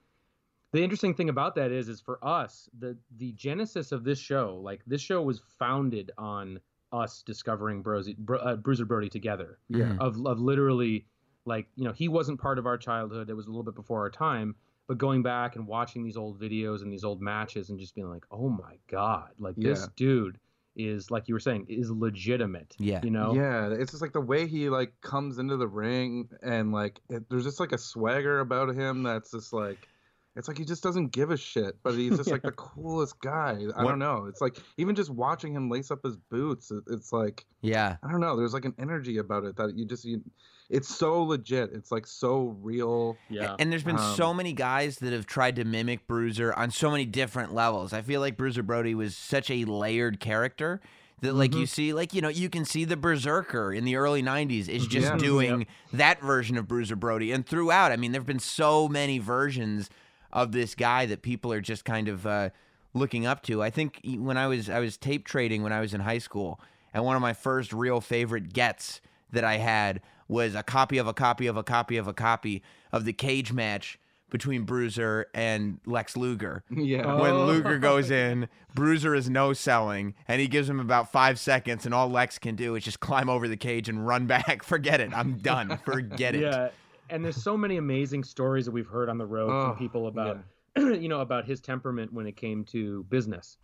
the interesting thing about that is, is for us, the the genesis of this show, like this show was founded on us discovering Brosy, Bro, uh, Bruiser Brody together, yeah Mhm. of of literally like you know he wasn't part of our childhood. It was a little bit before our time. But going back and watching these old videos and these old matches and just being like, oh my god, like this dude is like you were saying is legitimate. Yeah. you know. Yeah, it's just like the way he like comes into the ring and like it, there's just like a swagger about him that's just like it's like he just doesn't give a shit, but he's just like the coolest guy. I What- don't know. It's like even just watching him lace up his boots, it, it's like Yeah. I don't know. There's like an energy about it that you just you, it's so legit. It's like so real. Yeah. And there's been Um, so many guys that have tried to mimic Bruiser on so many different levels. I feel like Bruiser Brody was such a layered character that, like, Mm-hmm. you see, like, you know, you can see the Berserker in the early 90s is just Yeah. doing that version of Bruiser Brody. And throughout, I mean, there have been so many versions of this guy that people are just kind of uh, looking up to. I think e- when I was I was tape trading when I was in high school, and one of my first real favorite gets that I had was a copy of a copy of a copy of a copy of the cage match between Bruiser and Lex Luger. Yeah. When Oh. Luger goes in, Bruiser is no selling, and he gives him about five seconds, and all Lex can do is just climb over the cage and run back. Forget it. I'm done. Forget it. Yeah, and there's so many amazing stories that we've heard on the road Oh, from people about, you know, about his temperament when it came to business,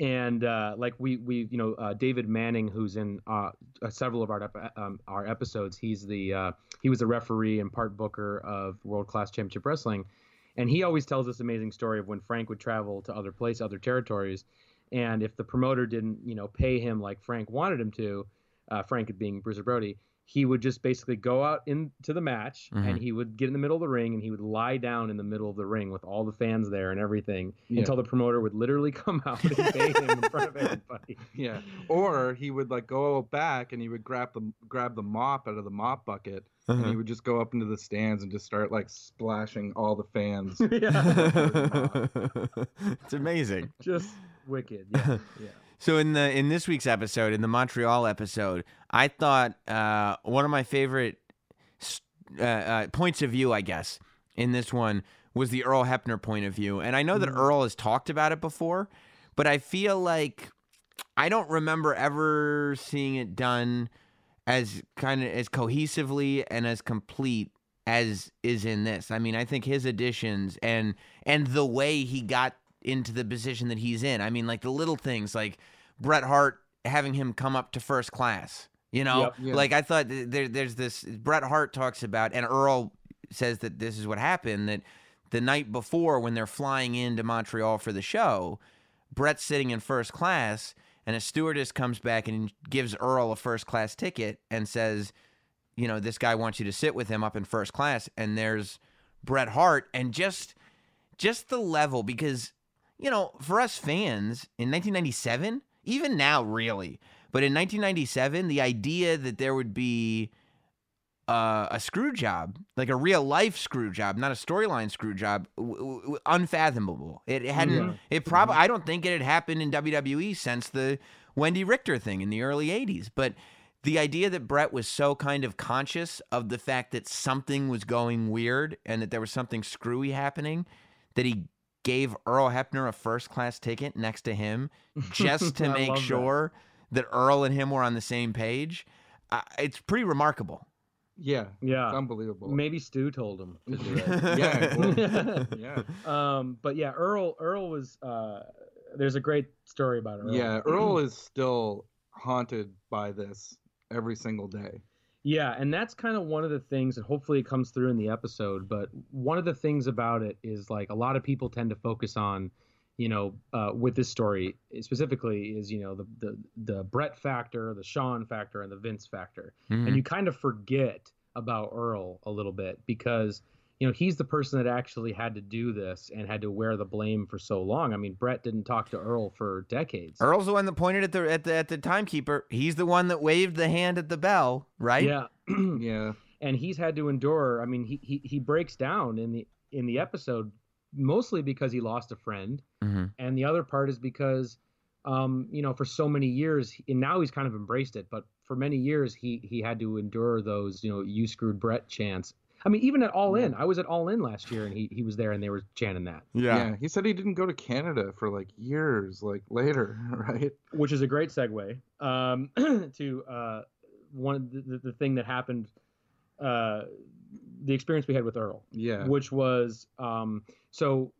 and uh, like we we you know uh, David Manning, who's in uh, uh, several of our um, our episodes. He's the uh, he was a referee and part booker of World Class Championship Wrestling, and he always tells this amazing story of when Frank would travel to other places, other territories, and if the promoter didn't you know pay him like Frank wanted him to, uh, Frank being Bruiser Brody, he would just basically go out into the match Mhm. and he would get in the middle of the ring and he would lie down in the middle of the ring with all the fans there and everything Yeah. until the promoter would literally come out and pay him in front of everybody. Yeah. Or he would like go back and he would grab the grab the mop out of the mop bucket and Uh-huh. he would just go up into the stands and just start like splashing all the fans. yeah, it's amazing. just wicked. Yeah, yeah. So in the in this week's episode, in the Montreal episode, I thought uh, one of my favorite uh, uh, points of view, I guess, in this one was the Earl Hebner point of view, and I know that Earl has talked about it before, but I feel like I don't remember ever seeing it done as kind of as cohesively and as complete as is in this. I mean, I think his additions and and the way he got into the position that he's in. I mean, like the little things like Bret Hart having him come up to first class. You know, Yep. Yeah. like I thought there, there's this Bret Hart talks about, and Earl says that this is what happened that the night before when they're flying into Montreal for the show, Bret's sitting in first class, and a stewardess comes back and gives Earl a first class ticket and says, you know, this guy wants you to sit with him up in first class, and there's Bret Hart, and just just the level because you know for us fans in 1997, even now really, but in 1997, the idea that there would be uh, a screw job, like a real life screw job, not a storyline screw job, w- w- unfathomable. It, it hadn't. Yeah. It probably. I don't think it had happened in WWE since the Wendi Richter thing in the early '80s. But the idea that Bret was so kind of conscious of the fact that something was going weird and that there was something screwy happening, that he gave Earl Hebner a first class ticket next to him just to make love that. sure that. Earl and him were on the same page. Uh, it's pretty remarkable. Yeah. Yeah. It's unbelievable. Maybe Stu told him to do that. yeah. yeah. um, but yeah, Earl Earl was uh, there's a great story about Earl. Yeah. Earl is still haunted by this every single day. Yeah, and that's kind of one of the things, and hopefully it comes through in the episode. But one of the things about it is like a lot of people tend to focus on, you know, uh, with this story specifically is you know the the the Bret factor, the Shawn factor, and the Vince factor, Mhm. and you kind of forget about Earl a little bit because you know he's the person that actually had to do this and had to wear the blame for so long. I mean, Bret didn't talk to Earl for decades. Earl's the one that pointed at the at the at the timekeeper. He's the one that waved the hand at the bell, right? Yeah. Yeah. and he's had to endure. I mean, he he he breaks down in the in the episode mostly because he lost a friend, hmm and the other part is because, um, you know, for so many years, and now he's kind of embraced it, but for many years he he had to endure those, you know, you screwed Bret chants. I mean, even at All In, I was at All In last year, and he he was there, and they were chanting that, yeah. He said he didn't go to Canada for like years, like later, right? which is a great segue um, to uh, one of the, the, the thing that happened uh, the experience we had with Earl, Yeah. which was um, so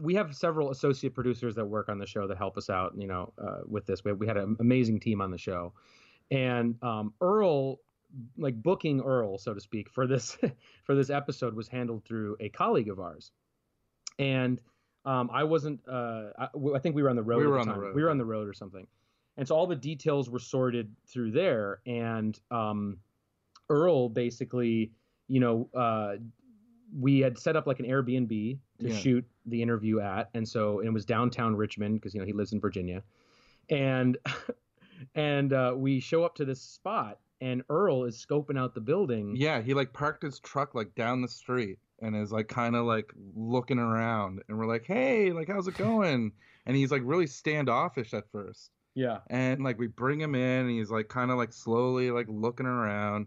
we have several associate producers that work on the show that help us out, you know, uh, with this. We, we had an amazing team on the show, and um, Earl, like booking Earl, so to speak, for this for this episode was handled through a colleague of ours, and um, I wasn't. Uh, I, I think we were on the road. We at were the on the road, We were on the road or something, and so all the details were sorted through there, and um, Earl basically, you know, uh, we had set up like an Airbnb to Yeah. shoot the interview at, and so it was downtown Richmond because you know he lives in Virginia, and and uh, we show up to this spot, and Earl is scoping out the building. Yeah, he like parked his truck like down the street and is like kind of like looking around and we're like, "Hey, like how's it going?" And he's like really standoffish at first. yeah, And like we bring him in and he's like kind of like slowly like looking around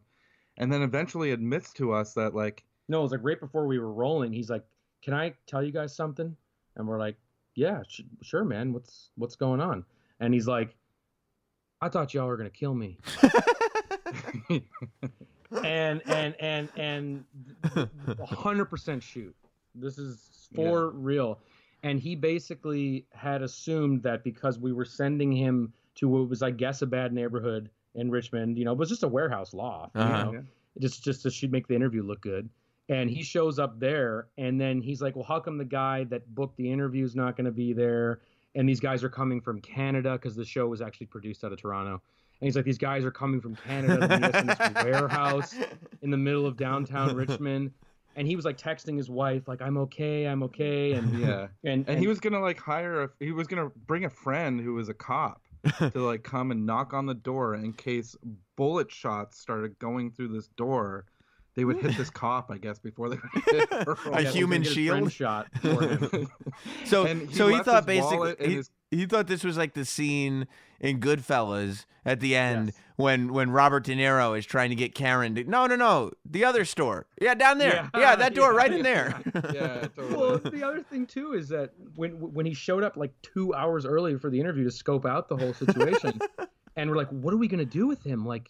and then eventually admits to us that like No, it was like right before we were rolling. He's like, "Can I tell you guys something?" And we're like, "Yeah, sh- sure, man. What's what's going on?" And he's like, "I thought y'all were gonna kill me." and and and and hundred percent shoot. This is for real. And he basically had assumed that because we were sending him to what was, I guess, a bad neighborhood in Richmond, you know, it was just a warehouse loft, Uh-huh. you know, Yeah. just just to should make the interview look good. And he shows up there, and then he's like, "Well, how come the guy that booked the interview is not going to be there?" And these guys are coming from Canada because the show was actually produced out of Toronto. And he's like, "These guys are coming from Canada to meet us in this warehouse in the middle of downtown Richmond." And he was like texting his wife, like, "I'm okay, I'm okay," and yeah. and, And he was going to like hire a he was going to bring a friend who was a cop to like come and knock on the door in case bullet shots started going through this door. They would hit this cop, I guess, before they would hit Earl. A Yeah, human get a friend shield? shot. So And he so he thought basically he, his- he thought this was like the scene in Goodfellas at the end Yes. when when Robert De Niro is trying to get Karen to no no no the other store yeah down there Yeah, yeah, that door yeah. right in there yeah, totally. well, the other thing too is that when when he showed up like two hours early for the interview to scope out the whole situation, and we're like, "What are we gonna do with him? Like,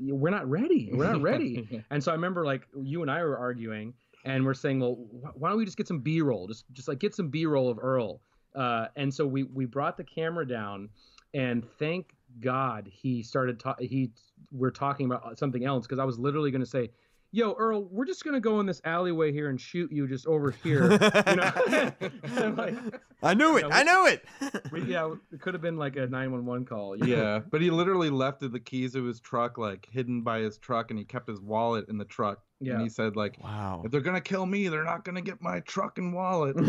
we're not ready. We're not ready." and so I remember like you and I were arguing, and we're saying, "Well, wh- why don't we just get some B-roll? Just just like get some B-roll of Earl." Uh, and so we we brought the camera down, and thank God he started ta- he we're talking about something else because I was literally gonna say. Yo, Earl, we're just gonna go in this alleyway here and shoot you just over here. You know, like, I knew it Yeah, I knew it we- yeah, it could have been like a 911 call. you know? Yeah, but he literally left the keys of his truck like hidden by his truck, and he kept his wallet in the truck. Yeah. And he said like, wow if they're gonna kill me, they're not gonna get my truck and wallet.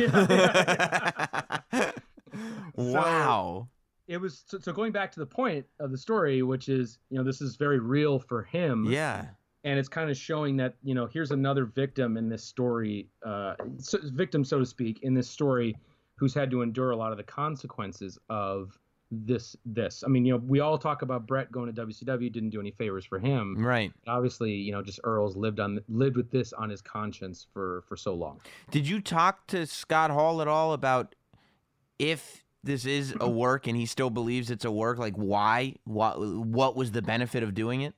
wow It was so, so going back to the point of the story, which is, you know, this is very real for him. yeah And it's kind of showing that, you know, here's another victim in this story, uh, so, victim, so to speak, in this story who's had to endure a lot of the consequences of this this. I mean you know we all talk about bret going to wcw didn't do any favors for him. Right. Obviously you know just earl's lived on lived with this on his conscience for for so long. Did you talk to Scott Hall at all about if this is a work and he still believes it's a work? Like why what what was the benefit of doing it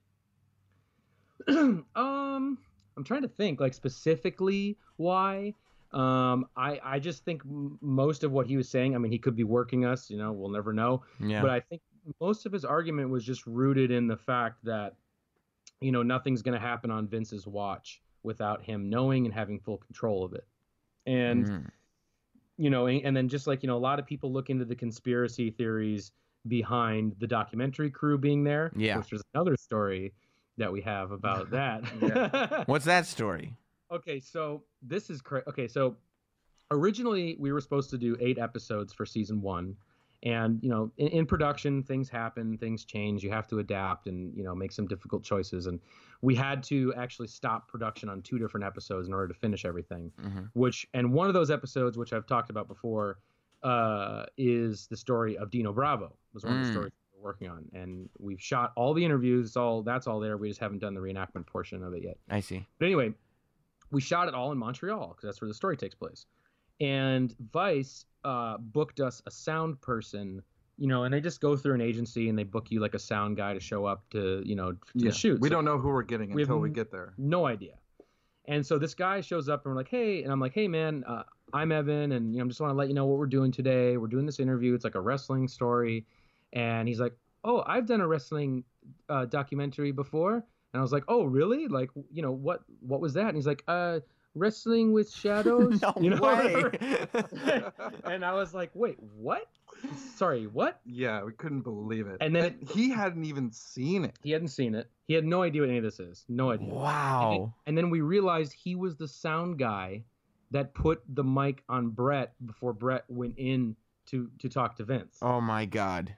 um i'm trying to think like specifically why. Um i i just think m- most of what he was saying i mean he could be working us you know we'll never know. Yeah. But i think most of his argument was just rooted in the fact that you know nothing's going to happen on vince's watch without him knowing and having full control of it. And Mhm. you know and, and then just like you know a lot of people look into the conspiracy theories behind the documentary crew being there Yeah. which is another story that we have about that. What's that story? Okay so this is cra- okay so originally we were supposed to do eight episodes for season one. And you know in, in production things happen things change you have to adapt and you know make some difficult choices. And we had to actually stop production on two different episodes in order to finish everything Mhm. which and one of those episodes which i've talked about before uh, is the story of dino bravo was one of the Mm. stories we're working on and we've shot all the interviews it's all that's all there we just haven't done the reenactment portion of it yet I see but anyway, we shot it all in Montreal because that's where the story takes place. And Vice uh, booked us a sound person you know, and they just go through an agency and they book you like a sound guy to show up to, you know, to Yeah. shoot. We So don't know who we're getting We until we get there. no idea. And so this guy shows up and we're like, hey, and I'm like, hey man, uh, I'm Evan, and you know, I just want to let you know what we're doing today. We're doing this interview. It's like a wrestling story, and he's like, oh, I've done a wrestling uh, documentary before, and I was like, oh really? Like, you know, what what was that? And he's like, uh, wrestling with shadows. no you know? way. and I was like, wait, what? Sorry, what? Yeah, we couldn't believe it. And then- he hadn't even seen it. He hadn't seen it. He had no idea what any of this is. No idea. And then, wow. and then we realized he was the sound guy that put the mic on Bret before Bret went in to to talk to Vince. Oh my god.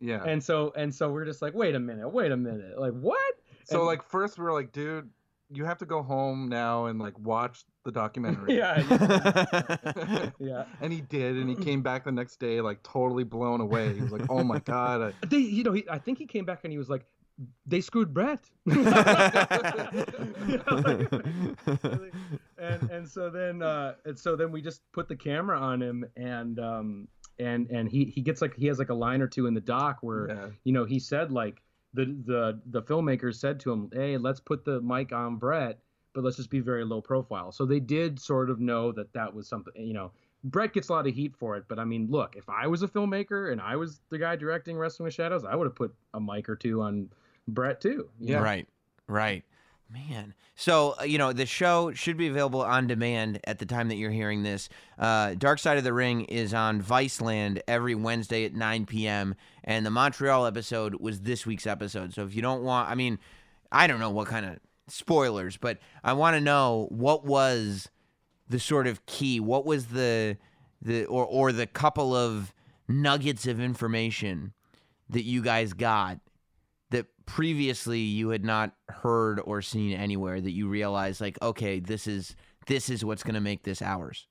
Yeah. And so and so we're just like, wait a minute, wait a minute, like what? so and- like first we were like, dude, you have to go home now and like watch the documentary. Yeah, yeah. yeah. And he did, and he came back the next day like totally blown away. He was like, "Oh my god!" I, They, you know, he, I think he came back and he was like, they screwed Bret. and and so then uh and so then we just put the camera on him and um and and he he gets like he has like a line or two in the doc where yeah. you know he said like the the the filmmakers said to him hey let's put the mic on bret but let's just be very low profile so they did sort of know that that was something you know bret gets a lot of heat for it but i mean look if i was a filmmaker and i was the guy directing wrestling with shadows i would have put a mic or two on bret too you know? Right. Right. Man. So, uh, you know, the show should be available on demand at the time that you're hearing this. Uh, Dark Side of the Ring is on Viceland every Wednesday at 9 p.m. And the Montreal episode was this week's episode. So if you don't want, I mean, I don't know what kind of spoilers, but I want to know what was the sort of key, what was the, the, or, or the couple of nuggets of information that you guys got that previously you had not heard or seen anywhere that you realize like okay this is this is what's going to make this ours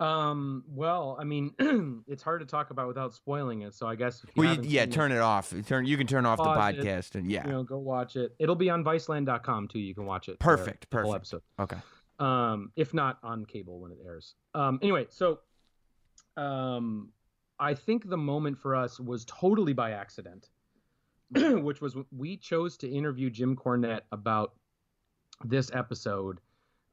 Um. Well, I mean, it's hard to talk about without spoiling it. So I guess. If you well you, yeah seen it, turn it off turn you can turn off the Pause it, podcast and yeah You know, go watch it. It'll be on Viceland.com too. You can watch it. Perfect, perfect. episode. okay Um, if not on cable when it airs. Um. Anyway, so, um, I think the moment for us was totally by accident, which was we chose to interview Jim Cornette about this episode.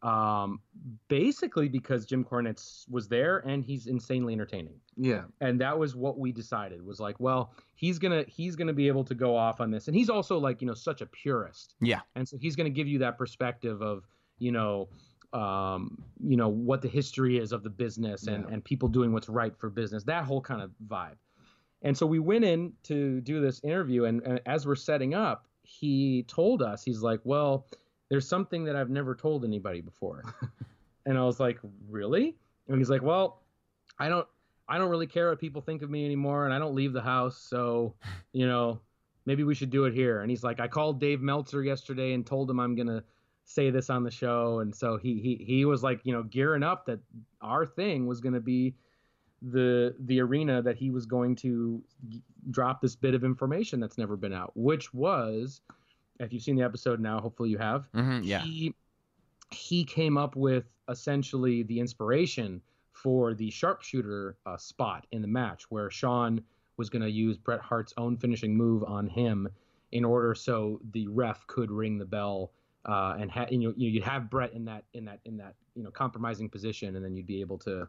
Um, basically because Jim Cornette was there and he's insanely entertaining Yeah. and that was what we decided was like well he's gonna he's gonna be able to go off on this and he's also like you know such a purist yeah and so he's gonna give you that perspective of you know um you know what the history is of the business and Yeah. and people doing what's right for business that whole kind of vibe. And so we went in to do this interview and, and as we're setting up he told us he's like well there's something that i've never told anybody before. And i was like really? And he's like well i don't i don't really care what people think of me anymore and i don't leave the house so you know maybe we should do it here. And he's like i called dave meltzer yesterday and told him i'm gonna say this on the show. And so he he, he was like you know gearing up that our thing was gonna be the the arena that he was going to g- drop this bit of information that's never been out which was if you've seen the episode now hopefully you have hmm yeah. he he came up with essentially the inspiration for the sharpshooter uh, spot in the match where Shawn was going to use Bret Hart's own finishing move on him in order so the ref could ring the bell uh, and ha- you know you'd have Bret in that in that in that you know compromising position and then you'd be able to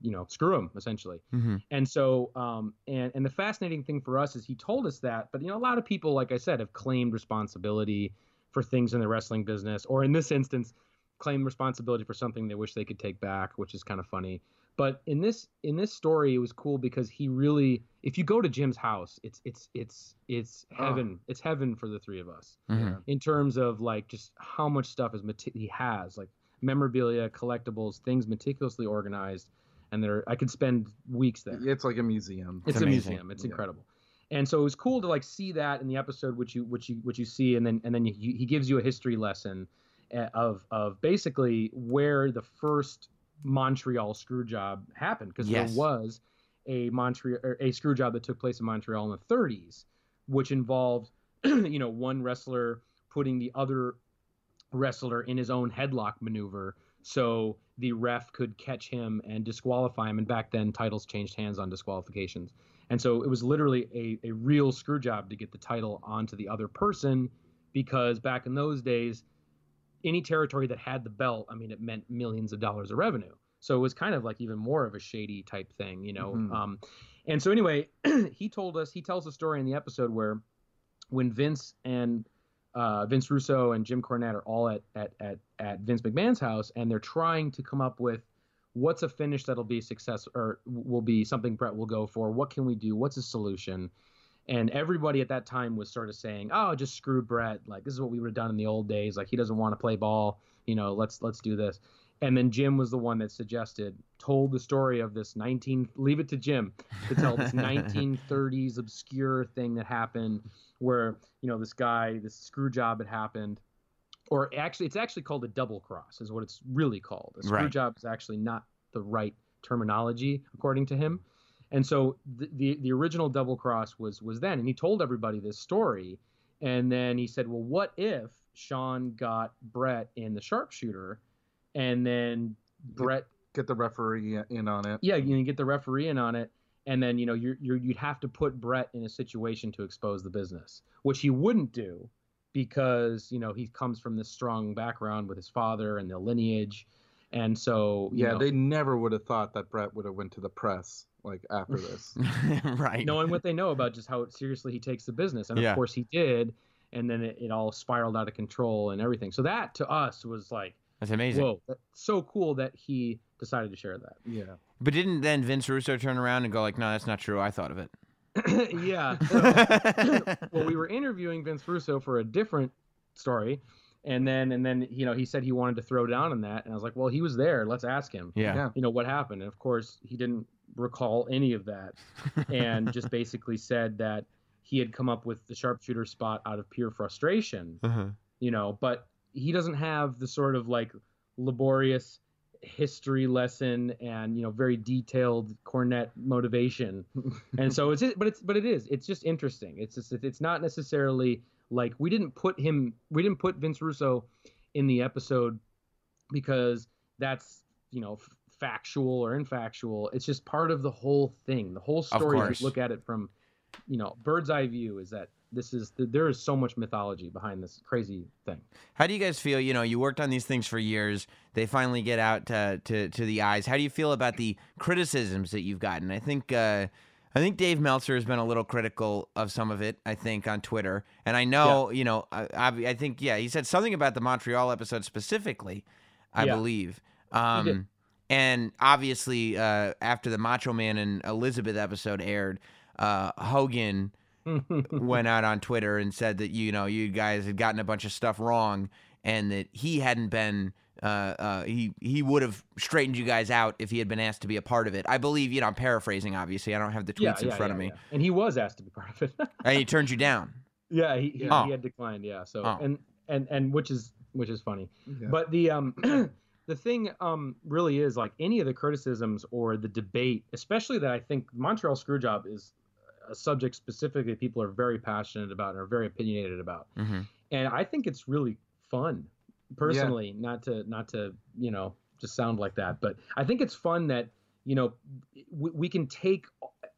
you know screw him essentially hmm and so, um, and and the fascinating thing for us is he told us that, but you know, a lot of people, like I said, have claimed responsibility for things in the wrestling business, or in this instance, claim responsibility for something they wish they could take back, which is kind of funny. But in this in this story, it was cool because he really, if you go to Jim's house, it's it's it's it's Oh. heaven. It's heaven for the three of us hmm in terms of like just how much stuff is meti- he has like memorabilia, collectibles, things meticulously organized, and there I could spend weeks there. It's like a museum. It's, It's a museum. It's Yeah. incredible. And so it was cool to like see that in the episode, which you which you which you see, and then and then you, he gives you a history lesson uh, of of basically where the first Montreal screw job happened because Yes. there was a Montreal a screw job that took place in Montreal in the 30s, which involved you know one wrestler putting the other wrestler in his own headlock maneuver so the ref could catch him and disqualify him. And back then, titles changed hands on disqualifications. And so it was literally a, a real screw job to get the title onto the other person because back in those days, any territory that had the belt, I mean, it meant millions of dollars of revenue. So it was kind of like even more of a shady type thing, you know. Mhm. Um, and so anyway, he told us he tells a story in the episode where when Vince and uh, Vince Russo and Jim Cornette are all at, at at at Vince McMahon's house, and they're trying to come up with what's a finish that'll be success or will be something Bret will go for. What can we do? What's a solution? And everybody at that time was sort of saying, "Oh, just screw Bret. Like this is what we would have done in the old days. Like he doesn't want to play ball. You know, let's let's do this." And then Jim was the one that suggested, told the story of this 19. Leave it to Jim to tell this 1930s obscure thing that happened, where you know this guy, this screw job had happened, or actually, it's actually called a double cross, is what it's really called. A screw Right. job is actually not the right terminology according to him. And so the, the the original double cross was was then, and he told everybody this story, and then he said, well, what if Shawn got Bret in the sharpshooter, and then Bret Get the referee in on it. yeah, you get the referee in on it, and then you know you're, you're you'd have to put Bret in a situation to expose the business, which he wouldn't do because you know he comes from this strong background with his father and the lineage, and so you Yeah, know, they never would have thought that Bret would have went to the press like after this. right. knowing what they know about just how seriously he takes the business, and Yeah. of course he did, and then it, it all spiraled out of control and everything. So that to us was like, That's amazing. whoa, that's so cool that he decided to share that. yeah. But didn't then Vince Russo turn around and go like, "No, that's not true. I thought of it." yeah. so- well, we were interviewing Vince Russo for a different story, and then and then you know he said he wanted to throw down on that, and I was like, well, he was there. Let's ask him. yeah. Yeah. You know what happened? And of course, he didn't recall any of that, and just basically said that he had come up with the sharpshooter spot out of pure frustration. Uh-huh. You know, but he doesn't have the sort of like laborious history lesson and you know very detailed cornette motivation and so it's but it's but it is it's just interesting it's just it's not necessarily like we didn't put him we didn't put vince russo in the episode because that's you know f- factual or infactual it's just part of the whole thing the whole story if you look at it from you know bird's eye view is that this is there is so much mythology behind this crazy thing How do you guys feel? You know, you worked on these things for years. They finally get out to, to, to the eyes. How do you feel about the criticisms that you've gotten? I think uh, I think Dave Meltzer has been a little critical of some of it. I think on Twitter, and I know you know. I, I, I think yeah, he said something about the Montreal episode specifically. I Yeah. believe. Um, and obviously, uh, after the Macho Man and Elizabeth episode aired, uh, Hogan went out on Twitter and said that you know you guys had gotten a bunch of stuff wrong and that he hadn't been uh, uh, he he would have straightened you guys out if he had been asked to be a part of it. I believe you know I'm paraphrasing obviously I don't have the tweets in front of me and he was asked to be part of it and he turned you down. Yeah, he, he, Oh. he had declined. Yeah, so Oh. and and and which is which is funny. Yeah. But the um the thing um really is like any of the criticisms or the debate, especially that I think Montreal Screwjob is a subject specifically people are very passionate about and are very opinionated about. hmm And I think it's really fun personally, not to not to, you know, just sound like that, but I think it's fun that, you know, we, we can take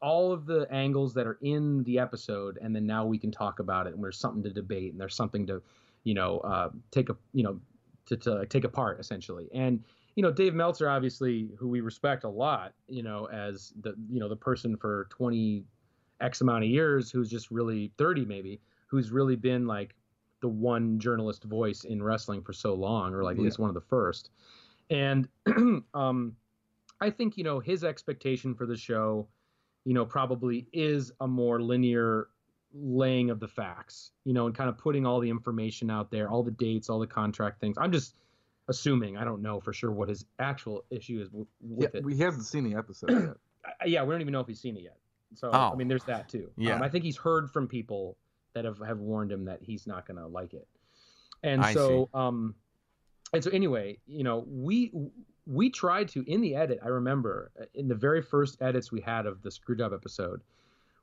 all of the angles that are in the episode and then now we can talk about it and there's something to debate and there's something to you know uh, take a you know to, to take apart essentially. And you know dave meltzer obviously who we respect a lot you know as the you know the person for 20 x amount of years who's just really 30 maybe who's really been like the one journalist voice in wrestling for so long or like at least one of the first and um i think you know his expectation for the show you know, probably is a more linear laying of the facts, you know, and kind of putting all the information out there, all the dates, all the contract things. I'm just assuming, I don't know for sure what his actual issue is w- Yeah, with it. we hasn't seen the episode yet. Yeah, we don't even know if he's seen it yet. So, Oh. I mean, there's that too. Yeah. Um, I think he's heard from people that have, have warned him that he's not going to like it. And I so, um, and so anyway, you know, we, we tried to, in the edit, I remember uh, in the very first edits we had of the Screwjob episode,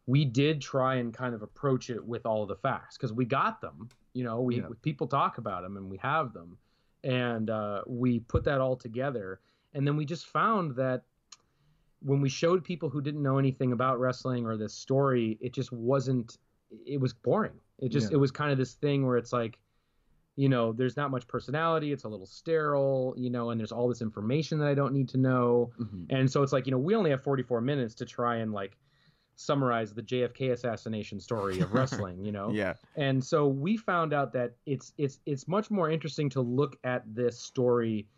we did try and kind of approach it with all of the facts because we got them, you know, we, Yeah. people talk about them and we have them. And uh, we put that all together. And then we just found that when we showed people who didn't know anything about wrestling or this story, it just wasn't. It was boring. It just Yeah. it was kind of this thing where it's like, you know, there's not much personality. It's a little sterile, you know, and there's all this information that I don't need to know. Mhm. And so it's like, you know, we only have 44 minutes to try and like summarize the JFK assassination story of wrestling, you know. Yeah. And so we found out that it's it's it's much more interesting to look at this story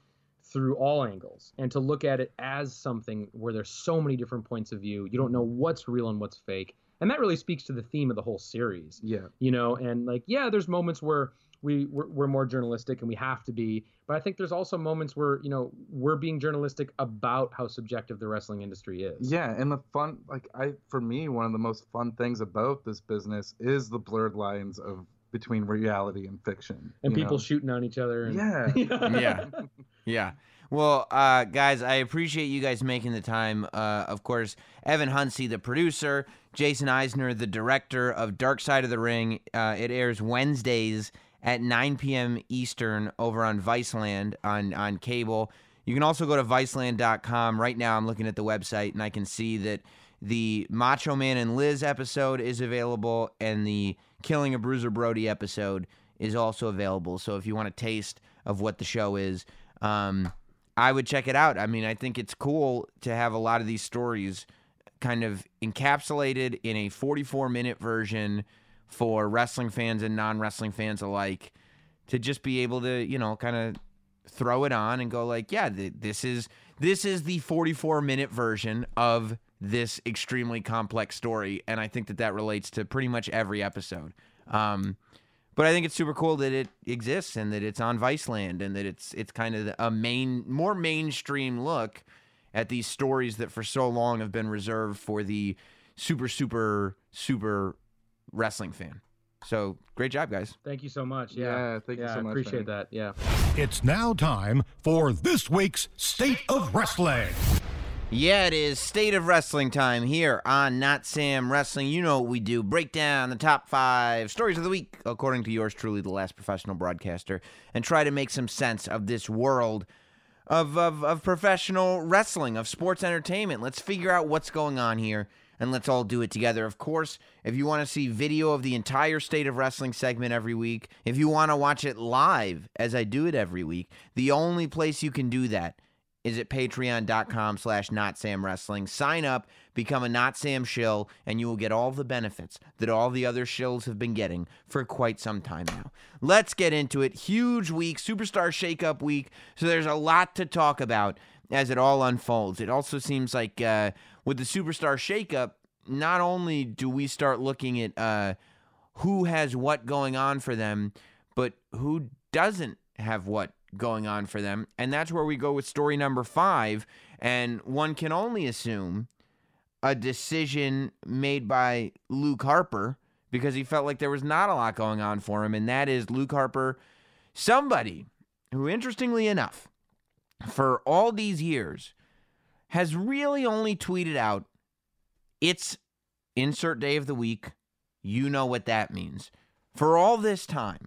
through all angles and to look at it as something where there's so many different points of view. You don't know what's real and what's fake. And that really speaks to the theme of the whole series Yeah. you know and like yeah there's moments where we we're, we're more journalistic and we have to be but i think there's also moments where you know we're being journalistic about how subjective the wrestling industry is Yeah, and the fun, like I, for me, one of the most fun things about this business is the blurred lines of between reality and fiction. and people know? shooting on each other and, Yeah. Yeah. Yeah. Well, uh, guys, I appreciate you guys making the time. Uh, of course, Evan Husney, the producer, Jason Eisener, the director of Dark Side of the Ring. Uh, it airs Wednesdays at 9 p.m. Eastern over on Viceland on, on cable. You can also go to Viceland.com. Right now, I'm looking at the website and I can see that the Macho Man and Liz episode is available and the Killing a Bruiser Brody episode is also available. So if you want a taste of what the show is, um, I would check it out. I mean, I think it's cool to have a lot of these stories kind of encapsulated in a 44 minute version for wrestling fans and non wrestling fans alike to just be able to, you know, kind of throw it on and go like, yeah, th- this is this is the 44 minute version of this extremely complex story, and I think that that relates to pretty much every episode. Um, but I think it's super cool that it exists and that it's on Viceland and that it's it's kind of a main, more mainstream look at these stories that for so long have been reserved for the super, super, super wrestling fan. So great job, guys. thank you so much yeah Yeah, thank you yeah so much, appreciate man. that yeah It's now time for this week's State of Wrestling. Yeah, it is State of Wrestling time here on Not Sam Wrestling. You know what we do. Break down the top five stories of the week, according to yours truly, the last professional broadcaster, and try to make some sense of this world of, of, of professional wrestling, of sports entertainment. Let's figure out what's going on here, and let's all do it together. Of course, if you want to see video of the entire State of Wrestling segment every week, if you want to watch it live, as I do it every week, the only place you can do that is at patreon.com slash not sam wrestling. Sign up become a not sam shill and you will get all the benefits that all the other shills have been getting for quite some time now. Let's get into it. Huge week superstar shakeup week. So there's a lot to talk about as it all unfolds. It also seems like uh, with the superstar shakeup not only do we start looking at uh, who has what going on for them but who doesn't have what going on for them. And that's where we go with story number five. And one can only assume a decision made by Luke Harper because he felt like there was not a lot going on for him. And that is Luke Harper, somebody who, interestingly enough, for all these years, has really only tweeted out, it's insert day of the week. You know what that means. For all this time,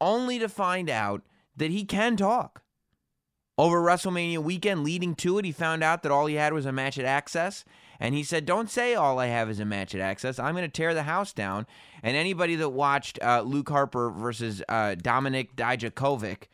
only to find out that he can talk. Over WrestleMania weekend leading to it, he found out that all he had was a match at Axxess. And he said, Don't say all I have is a match at Axxess. I'm going to tear the house down. And anybody that watched uh, Luke Harper versus uh, Dominik Dijakovic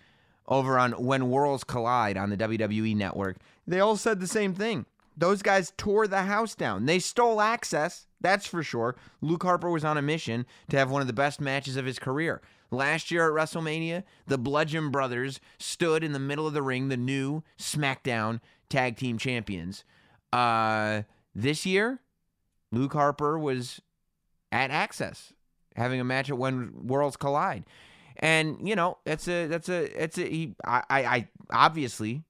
over on When Worlds Collide on the WWE network, they all said the same thing. Those guys tore the house down. They stole Axxess, that's for sure. Luke Harper was on a mission to have one of the best matches of his career. Last year at WrestleMania, the Bludgeon Brothers stood in the middle of the ring, the new SmackDown Tag Team Champions. Uh, this year, Luke Harper was at Axxess, having a match at When Worlds Collide, and you know that's a that's a it's a he I, I obviously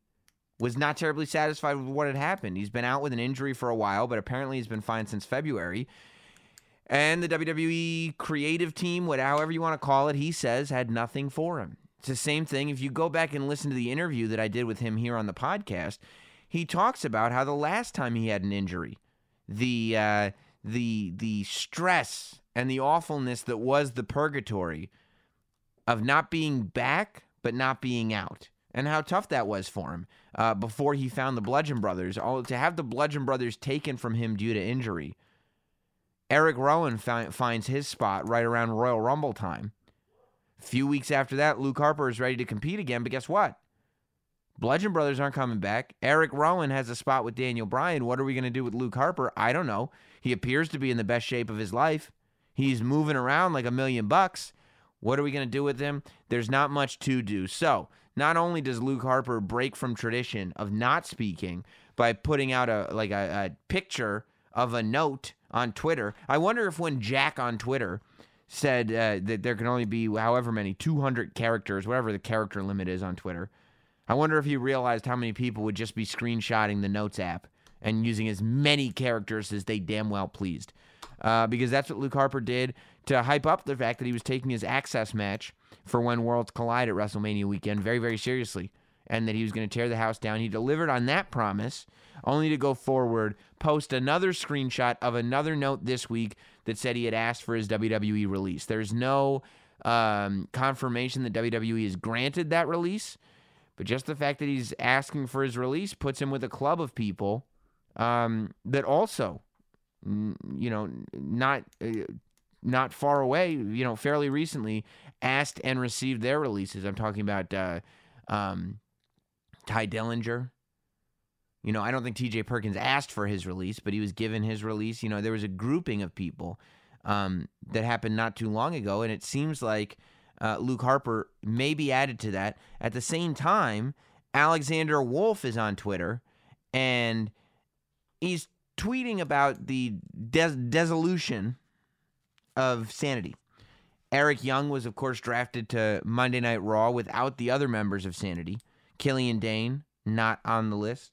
was not terribly satisfied with what had happened. He's been out with an injury for a while, but apparently he's been fine since February. And the WWE creative team, what however you want to call it, he says had nothing for him. It's the same thing. If you go back and listen to the interview that I did with him here on the podcast, he talks about how the last time he had an injury, the uh, the the stress and the awfulness that was the purgatory of not being back but not being out. and how tough that was for him uh, before he found the Bludgeon Brothers. All to have the Bludgeon Brothers taken from him due to injury. Eric Rowan fi- finds his spot right around Royal Rumble time. A few weeks after that, Luke Harper is ready to compete again, but guess what? Bludgeon Brothers aren't coming back. Eric Rowan has a spot with Daniel Bryan. What are we going to do with Luke Harper? I don't know. He appears to be in the best shape of his life. He's moving around like a million bucks. What are we going to do with him? There's not much to do. So, not only does Luke Harper break from tradition of not speaking by putting out a like a, a picture of a note on Twitter. I wonder if when Jack on Twitter said uh, that there can only be however many 200 characters, whatever the character limit is on Twitter. I wonder if he realized how many people would just be screenshotting the Notes app and using as many characters as they damn well pleased. Uh, because that's what Luke Harper did to hype up the fact that he was taking his Axxess match for when Worlds Collide at WrestleMania weekend very, very seriously and that he was going to tear the house down. He delivered on that promise, only to go forward, post another screenshot of another note this week that said he had asked for his WWE release. There's no um, confirmation that WWE has granted that release, but just the fact that he's asking for his release puts him with a club of people um, that also, you know, not. Uh, not far away, you know, fairly recently, asked and received their releases. I'm talking about uh, um, Tye Dillinger. You know, I don't think TJ Perkins asked for his release, but he was given his release. You know, there was a grouping of people um, that happened not too long ago, and it seems like uh, Luke Harper may be added to that. At the same time, Alexander Wolfe is on Twitter, and he's tweeting about the des- dissolution of Sanity. Eric Young was, of course, drafted to Monday Night Raw without the other members of Sanity. Killian Dain, not on the list.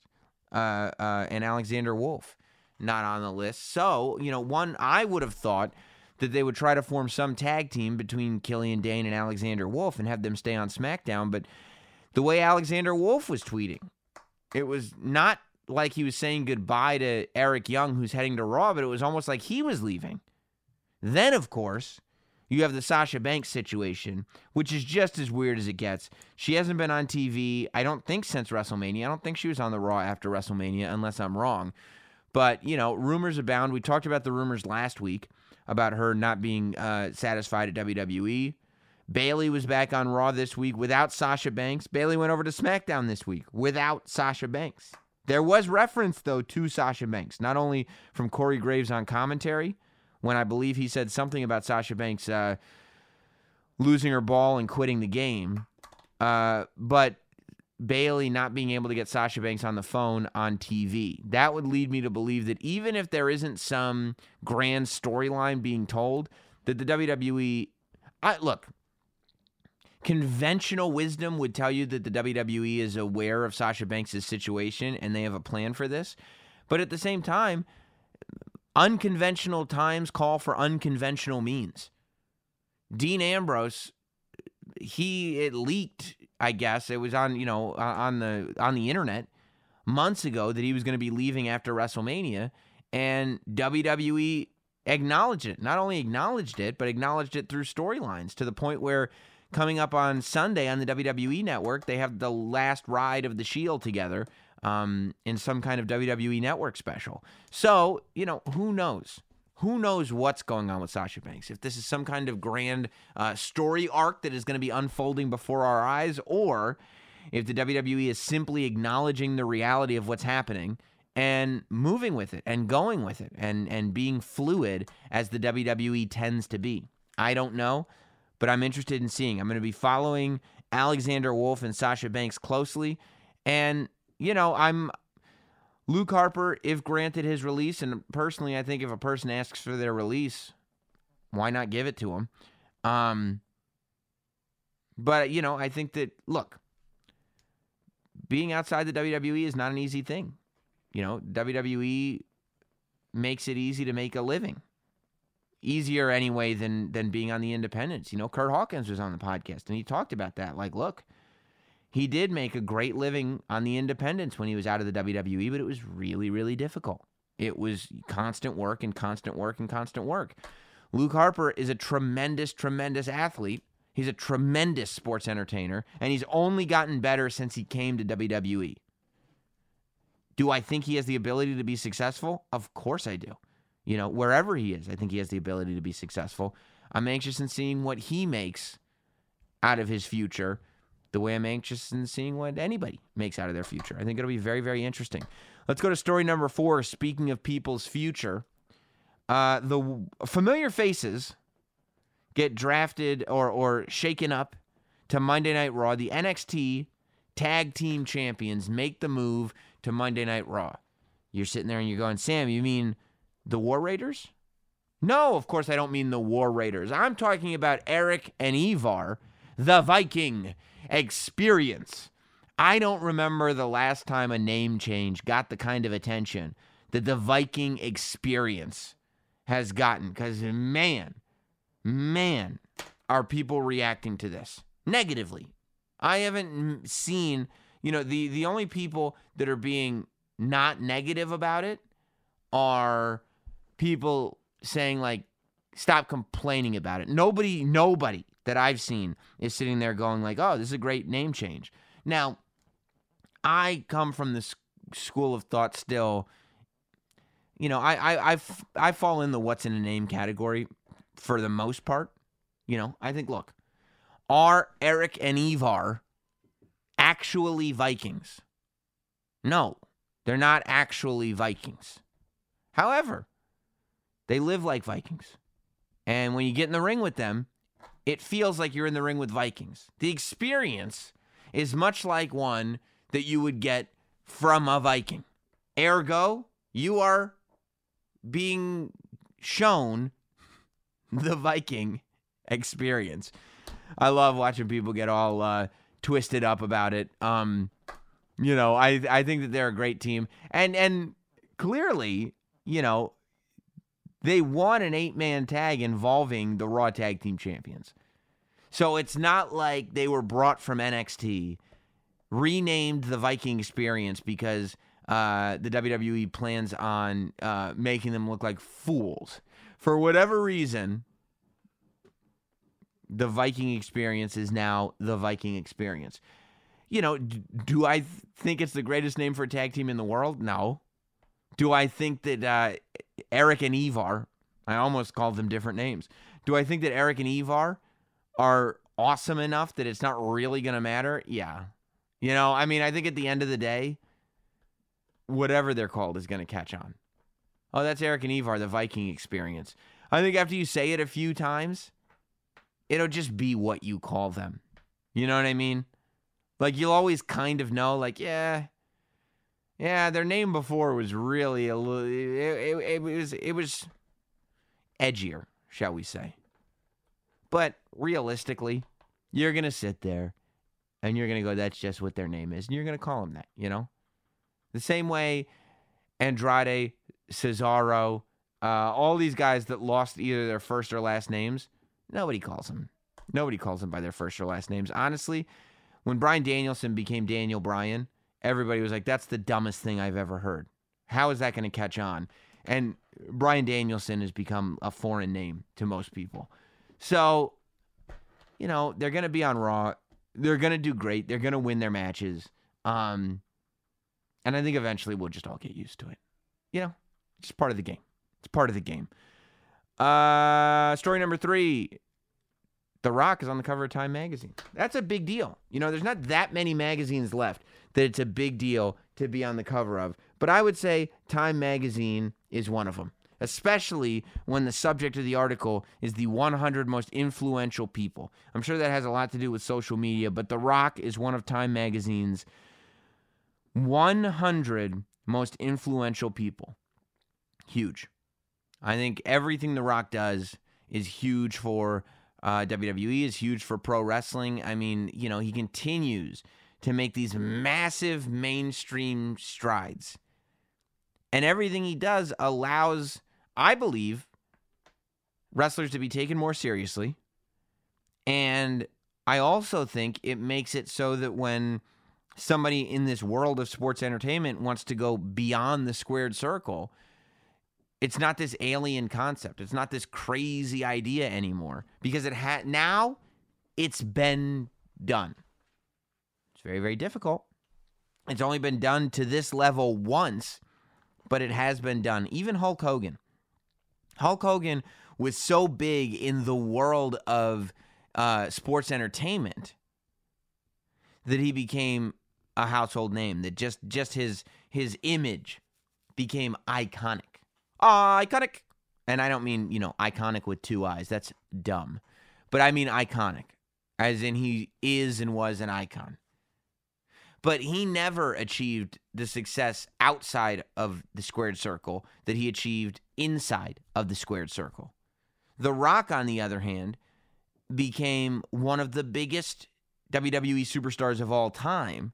Uh, uh, and Alexander Wolfe, not on the list. So, you know, one, I would have thought that they would try to form some tag team between Killian Dain and Alexander Wolfe and have them stay on SmackDown. But the way Alexander Wolfe was tweeting, it was not like he was saying goodbye to Eric Young, who's heading to Raw, but it was almost like he was leaving. Then, of course, you have the Sasha Banks situation, which is just as weird as it gets. She hasn't been on TV, I don't think, since WrestleMania. I don't think she was on the Raw after WrestleMania, unless I'm wrong. But, you know, rumors abound. We talked about the rumors last week about her not being uh, satisfied at WWE. Bayley was back on Raw this week without Sasha Banks. Bayley went over to SmackDown this week without Sasha Banks. There was reference, though, to Sasha Banks, not only from Corey Graves on commentary, when I believe he said something about Sasha Banks uh, losing her ball and quitting the game. Uh, but Bayley not being able to get Sasha Banks on the phone on TV. That would lead me to believe that even if there isn't some grand storyline being told, that the WWE, I, look, conventional wisdom would tell you that the WWE is aware of Sasha Banks' situation and they have a plan for this. But at the same time, unconventional times call for unconventional means. Dean Ambrose, he it leaked, I guess it was on you know on the on the internet months ago that he was going to be leaving after WrestleMania, and WWE acknowledged it. Not only acknowledged it, but acknowledged it through storylines to the point where coming up on Sunday on the WWE network, they have the last ride of the Shield together um, in some kind of WWE network special. So, you know, who knows? Who knows what's going on with Sasha Banks? If this is some kind of grand uh, story arc that is going to be unfolding before our eyes, or if the WWE is simply acknowledging the reality of what's happening and moving with it and going with it and, and being fluid as the WWE tends to be. I don't know, but I'm interested in seeing. I'm going to be following Alexander Wolfe and Sasha Banks closely. And you know, I'm Luke Harper, if granted his release, and personally, I think if a person asks for their release, why not give it to him? Um, but you know, I think that look, being outside the WWE is not an easy thing. You know, WWE makes it easy to make a living. Easier anyway than than being on the independents. You know, Curt Hawkins was on the podcast and he talked about that. Like, look, he did make a great living on the independents when he was out of the WWE, but it was really, really difficult. It was constant work and constant work and constant work. Luke Harper is a tremendous, tremendous athlete, He's a tremendous sports entertainer, and he's only gotten better since he came to WWE. Do I think he has the ability to be successful? Of course I do. You know, wherever he is, I think he has the ability to be successful. I'm anxious in seeing what he makes out of his future, the way I'm anxious in seeing what anybody makes out of their future. I think it'll be very, very interesting. Let's go to story number four. Speaking of people's future, uh, the familiar faces get drafted or or shaken up to Monday Night Raw. The NXT Tag Team Champions make the move to Monday Night Raw. You're sitting there and you're going, Sam, you mean the War Raiders? No, of course I don't mean the War Raiders. I'm talking about Eric and Ivar, the Viking experience. I don't remember the last time a name change got the kind of attention that the Viking experience has gotten. Because, man, man, are people reacting to this negatively. I haven't seen, you know, the, the only people that are being not negative about it are people saying, like, stop complaining about it. Nobody, nobody that I've seen is sitting there going, like, oh, this is a great name change. Now, I come from this school of thought still. You know, I I I've, I fall in the what's in a name category for the most part. You know, I think look, are Eric and Ivar actually Vikings? No, they're not actually Vikings. However, they live like Vikings. And when you get in the ring with them, it feels like you're in the ring with Vikings. The experience is much like one that you would get from a Viking. Ergo, you are being shown the Viking experience. I love watching people get all uh, twisted up about it. Um, you know, I I think that they're a great team, and and clearly, you know, they won an eight man tag involving the Raw Tag Team Champions. So it's not like they were brought from NXT, renamed the Viking Experience because uh, the WWE plans on uh, making them look like fools. For whatever reason, the Viking Experience is now the Viking Experience. You know, do I th- think it's the greatest name for a tag team in the world? No. Do I think that uh, Eric and Ivar, I almost called them different names. Do I think that Eric and Ivar are awesome enough that it's not really going to matter? Yeah. You know, I mean, I think at the end of the day, whatever they're called is going to catch on. Oh, that's Eric and Ivar, the Viking experience. I think after you say it a few times, it'll just be what you call them. You know what I mean? Like you'll always kind of know, like, yeah, yeah, their name before was really a little. It, it, it was it was edgier, shall we say? But realistically, you're gonna sit there and you're gonna go, "That's just what their name is," and you're gonna call them that. You know, the same way Andrade, Cesaro, uh, all these guys that lost either their first or last names, nobody calls them. Nobody calls them by their first or last names. Honestly, when Bryan Danielson became Daniel Bryan, everybody was like, that's the dumbest thing I've ever heard. How is that going to catch on? And Bryan Danielson has become a foreign name to most people. So, you know, they're going to be on Raw. They're going to do great. They're going to win their matches. Um, and I think eventually we'll just all get used to it. You know, it's just part of the game. It's part of the game. Uh, story number three The Rock is on the cover of Time magazine. That's a big deal. You know, there's not that many magazines left that it's a big deal to be on the cover of. But I would say Time magazine is one of them, especially when the subject of the article is the 100 most influential people. I'm sure that has a lot to do with social media, but The Rock is one of Time magazine's 100 most influential people. Huge. I think everything The Rock does is huge for uh, WWE, is huge for pro wrestling. I mean, you know, he continues to make these massive mainstream strides. And everything he does allows, I believe, wrestlers to be taken more seriously. And I also think it makes it so that when somebody in this world of sports entertainment wants to go beyond the squared circle, it's not this alien concept. It's not this crazy idea anymore because it had now it's been done. It's very, very difficult. It's only been done to this level once, but it has been done. Even Hulk Hogan. Hulk Hogan was so big in the world of uh, sports entertainment that he became a household name. That just just his his image became iconic. Iconic. And I don't mean, you know, iconic with two eyes. That's dumb. But I mean iconic, as in he is and was an icon. But he never achieved the success outside of the squared circle that he achieved inside of the squared circle. The Rock, on the other hand, became one of the biggest WWE superstars of all time,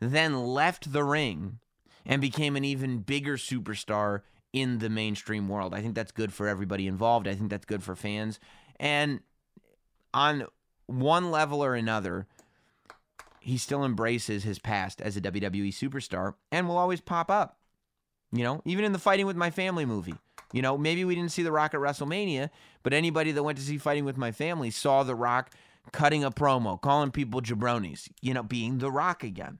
then left the ring and became an even bigger superstar in the mainstream world. I think that's good for everybody involved. I think that's good for fans. And on one level or another, he still embraces his past as a WWE superstar and will always pop up. You know, even in the Fighting with My Family movie. You know, maybe we didn't see The Rock at WrestleMania, but anybody that went to see Fighting with My Family saw The Rock cutting a promo, calling people jabronis, you know, being The Rock again.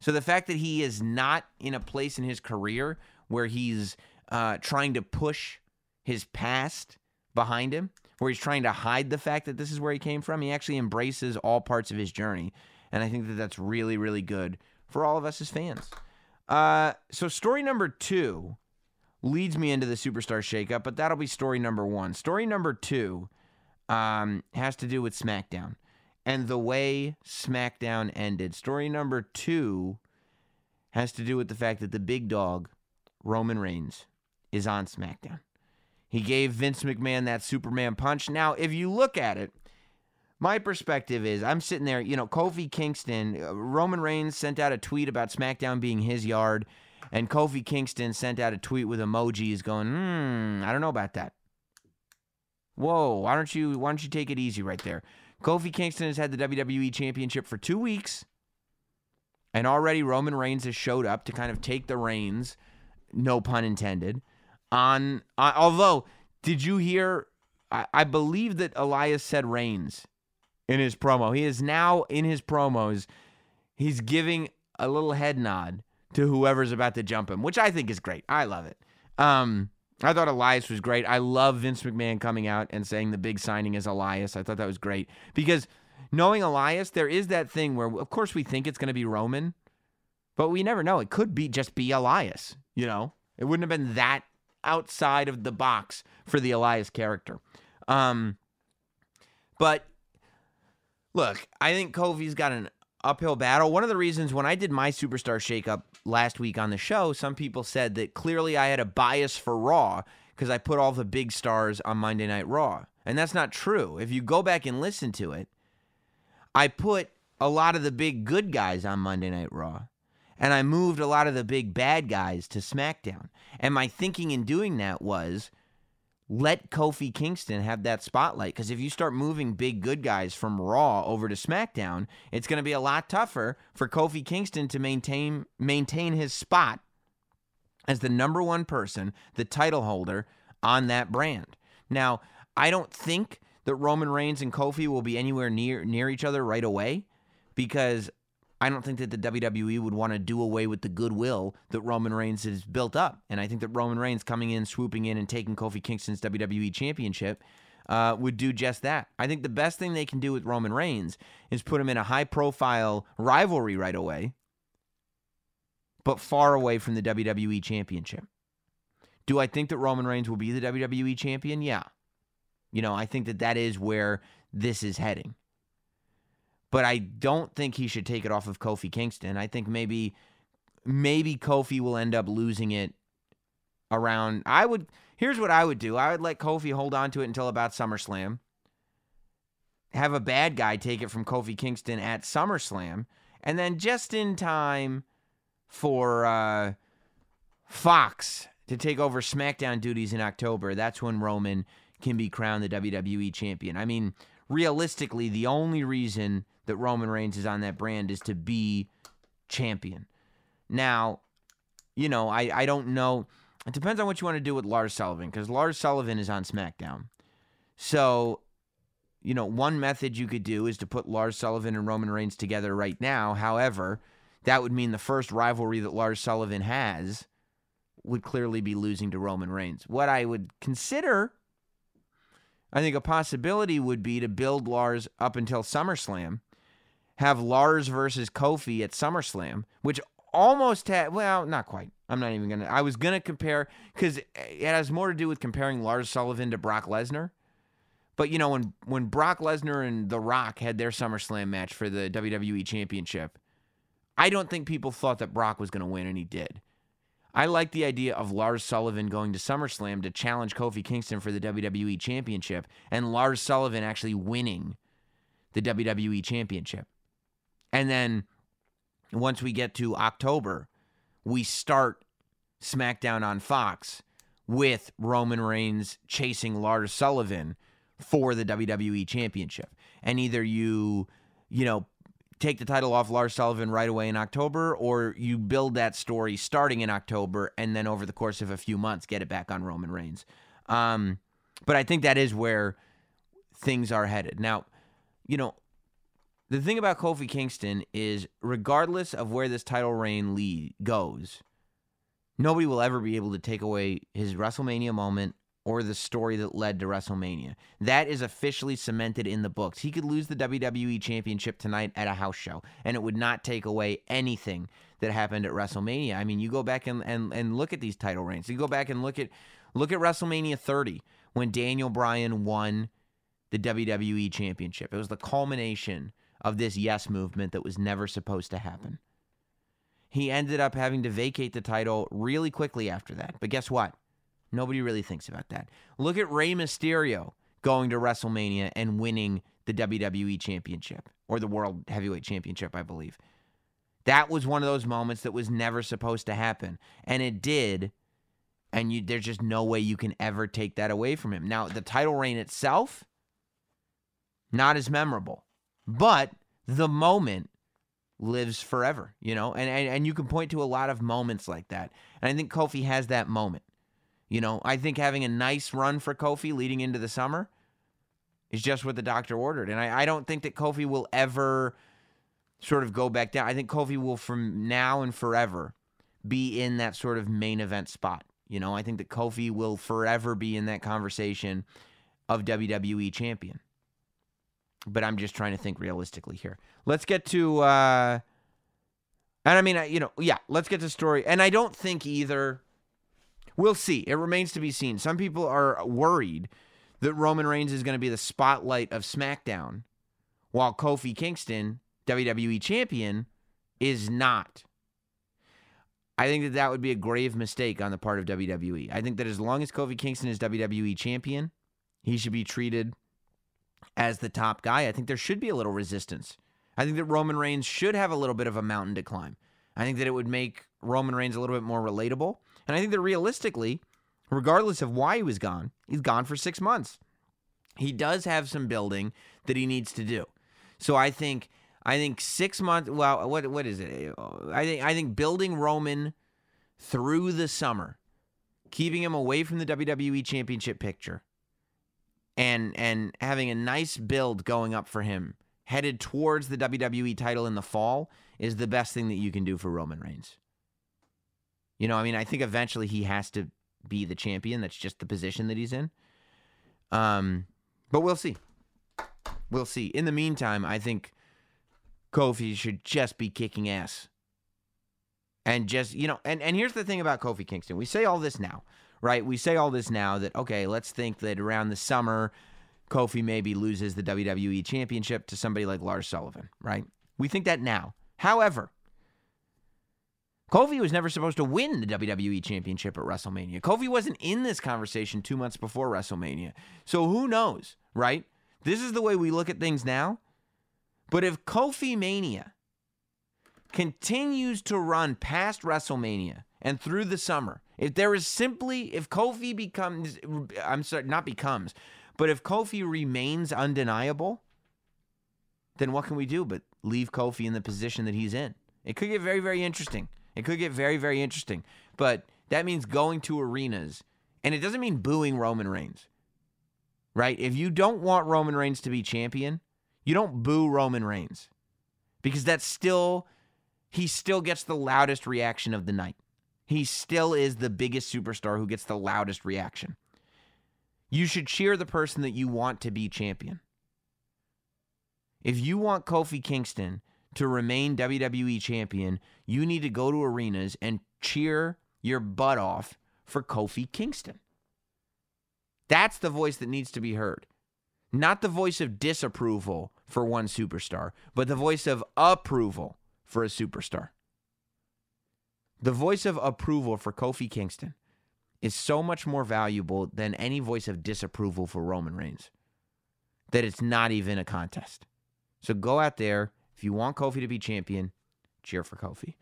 So the fact that he is not in a place in his career where he's uh, trying to push his past behind him, where he's trying to hide the fact that this is where he came from, he actually embraces all parts of his journey. And I think that that's really, really good for all of us as fans. Uh, so, story number two leads me into the superstar shakeup, but that'll be story number one. Story number two um, has to do with SmackDown and the way SmackDown ended. Story number two has to do with the fact that the big dog, Roman Reigns, is on SmackDown. He gave Vince McMahon that Superman punch. Now, if you look at it, my perspective is I'm sitting there, you know, Kofi Kingston, uh, Roman Reigns sent out a tweet about SmackDown being his yard, and Kofi Kingston sent out a tweet with emojis going, hmm, I don't know about that. Whoa, why don't you why don't you take it easy right there? Kofi Kingston has had the WWE championship for two weeks. And already Roman Reigns has showed up to kind of take the reins, no pun intended, on, on although did you hear I, I believe that Elias said Reigns in his promo. He is now in his promos, he's giving a little head nod to whoever's about to jump him, which I think is great. I love it. Um, I thought Elias was great. I love Vince McMahon coming out and saying the big signing is Elias. I thought that was great because knowing Elias, there is that thing where, of course, we think it's going to be Roman, but we never know. It could be just be Elias. You know, it wouldn't have been that outside of the box for the Elias character. Um, but look, I think Kofi's got an uphill battle. One of the reasons when I did my superstar shakeup last week on the show, some people said that clearly I had a bias for Raw because I put all the big stars on Monday Night Raw. And that's not true. If you go back and listen to it, I put a lot of the big good guys on Monday Night Raw. And I moved a lot of the big bad guys to SmackDown. And my thinking in doing that was let Kofi Kingston have that spotlight. Because if you start moving big good guys from Raw over to SmackDown, it's going to be a lot tougher for Kofi Kingston to maintain maintain his spot as the number one person, the title holder on that brand. Now, I don't think that Roman Reigns and Kofi will be anywhere near near each other right away because I don't think that the WWE would want to do away with the goodwill that Roman Reigns has built up. And I think that Roman Reigns coming in, swooping in, and taking Kofi Kingston's WWE Championship uh, would do just that. I think the best thing they can do with Roman Reigns is put him in a high profile rivalry right away, but far away from the WWE Championship. Do I think that Roman Reigns will be the WWE Champion? Yeah. You know, I think that that is where this is heading but I don't think he should take it off of Kofi Kingston. I think maybe maybe Kofi will end up losing it around I would here's what I would do. I would let Kofi hold on to it until about SummerSlam. Have a bad guy take it from Kofi Kingston at SummerSlam and then just in time for uh, Fox to take over SmackDown duties in October, that's when Roman can be crowned the WWE champion. I mean, realistically, the only reason that Roman Reigns is on that brand is to be champion. Now, you know, I, I don't know. It depends on what you want to do with Lars Sullivan because Lars Sullivan is on SmackDown. So you know, one method you could do is to put Lars Sullivan and Roman Reigns together right now. However, that would mean the first rivalry that Lars Sullivan has would clearly be losing to Roman Reigns. What I would consider, I think a possibility would be to build Lars up until SummerSlam, have Lars versus Kofi at SummerSlam, which almost had, well, not quite. I'm not even going to, I was going to compare, because it has more to do with comparing Lars Sullivan to Brock Lesnar. But you know, when when Brock Lesnar and The Rock had their SummerSlam match for the WWE Championship, I don't think people thought that Brock was going to win, and he did. I like the idea of Lars Sullivan going to SummerSlam to challenge Kofi Kingston for the WWE Championship, and Lars Sullivan actually winning the WWE Championship. And then once we get to October, we start SmackDown on Fox with Roman Reigns chasing Lars Sullivan for the WWE Championship. And either you, you know, take the title off Lars Sullivan right away in October, or you build that story starting in October and then over the course of a few months get it back on Roman Reigns. Um, but I think that is where things are headed. Now, you know, the thing about Kofi Kingston is regardless of where this title reign lead goes, nobody will ever be able to take away his WrestleMania moment or the story that led to WrestleMania. That is officially cemented in the books. He could lose the WWE Championship tonight at a house show, and it would not take away anything that happened at WrestleMania. I mean, you go back and, and, and look at these title reigns. You go back and look at look at WrestleMania 30 when Daniel Bryan won the WWE Championship. It was the culmination of this yes movement that was never supposed to happen. He ended up having to vacate the title really quickly after that. But guess what? Nobody really thinks about that. Look at Rey Mysterio going to WrestleMania and winning the WWE Championship or the World Heavyweight Championship, I believe. That was one of those moments that was never supposed to happen, and it did. And you, there's just no way you can ever take that away from him. Now, the title reign itself, not as memorable, but the moment lives forever, you know, and, and and you can point to a lot of moments like that. And I think Kofi has that moment. You know, I think having a nice run for Kofi leading into the summer is just what the doctor ordered. And I, I don't think that Kofi will ever sort of go back down. I think Kofi will, from now and forever, be in that sort of main event spot. You know, I think that Kofi will forever be in that conversation of WWE champion. But I'm just trying to think realistically here. Let's get to, uh, and I mean, you know, yeah, let's get to story. And I don't think either We'll see. It remains to be seen. Some people are worried that Roman Reigns is going to be the spotlight of SmackDown, while Kofi Kingston, WWE champion, is not. I think that that would be a grave mistake on the part of WWE. I think that as long as Kofi Kingston is WWE champion, he should be treated as the top guy. I think there should be a little resistance. I think that Roman Reigns should have a little bit of a mountain to climb. I think that it would make Roman Reigns a little bit more relatable. And I think that realistically, regardless of why he was gone, he's gone for six months. He does have some building that he needs to do. So I think I think six months. Well, what what is it? I think I think building Roman through the summer, keeping him away from the WWE Championship picture, and and having a nice build going up for him, headed towards the WWE title in the fall, is the best thing that you can do for Roman Reigns. You know, I mean, I think eventually he has to be the champion. That's just the position that he's in. Um, but we'll see. We'll see. In the meantime, I think Kofi should just be kicking ass. And just, you know, and, and here's the thing about Kofi Kingston. We say all this now, right? We say all this now that, okay, let's think that around the summer, Kofi maybe loses the WWE championship to somebody like Lars Sullivan, right? We think that now. However, Kofi was never supposed to win the WWE Championship at WrestleMania. Kofi wasn't in this conversation two months before WrestleMania. So who knows, right? This is the way we look at things now. But if Kofi Mania continues to run past WrestleMania and through the summer, if there is simply, if Kofi becomes, I'm sorry, not becomes, but if Kofi remains undeniable, then what can we do but leave Kofi in the position that he's in? It could get very, very interesting. It could get very, very interesting. But that means going to arenas. And it doesn't mean booing Roman Reigns. right? If you don't want Roman Reigns to be champion, you don't boo Roman Reigns because that's still, he still gets the loudest reaction of the night. He still is the biggest superstar who gets the loudest reaction. You should cheer the person that you want to be champion. If you want Kofi Kingston to remain WWE champion, you need to go to arenas and cheer your butt off for Kofi Kingston. That's the voice that needs to be heard. Not the voice of disapproval for one superstar, but the voice of approval for a superstar. The voice of approval for Kofi Kingston is so much more valuable than any voice of disapproval for Roman Reigns that it's not even a contest. So go out there. If you want Kofi to be champion, cheer for Kofi.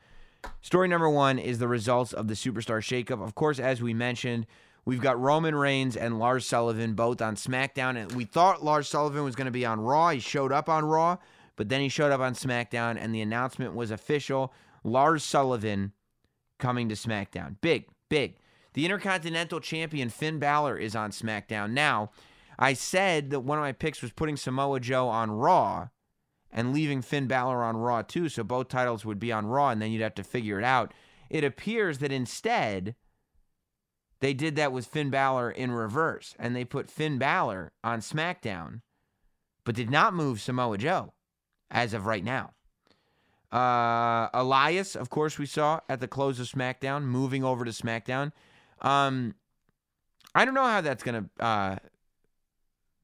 Story number one is the results of the Superstar Shakeup. Of course, as we mentioned, we've got Roman Reigns and Lars Sullivan both on SmackDown. And we thought Lars Sullivan was going to be on Raw. He showed up on Raw, but then he showed up on SmackDown, and the announcement was official Lars Sullivan coming to SmackDown. Big, big. The Intercontinental Champion Finn Balor is on SmackDown. Now, I said that one of my picks was putting Samoa Joe on Raw and leaving Finn Balor on Raw too, so both titles would be on Raw, and then you'd have to figure it out. It appears that instead they did that with Finn Balor in reverse, and they put Finn Balor on SmackDown, but did not move Samoa Joe as of right now. Uh, Elias, of course, we saw at the close of SmackDown, moving over to SmackDown. Um, I don't know how that's gonna uh,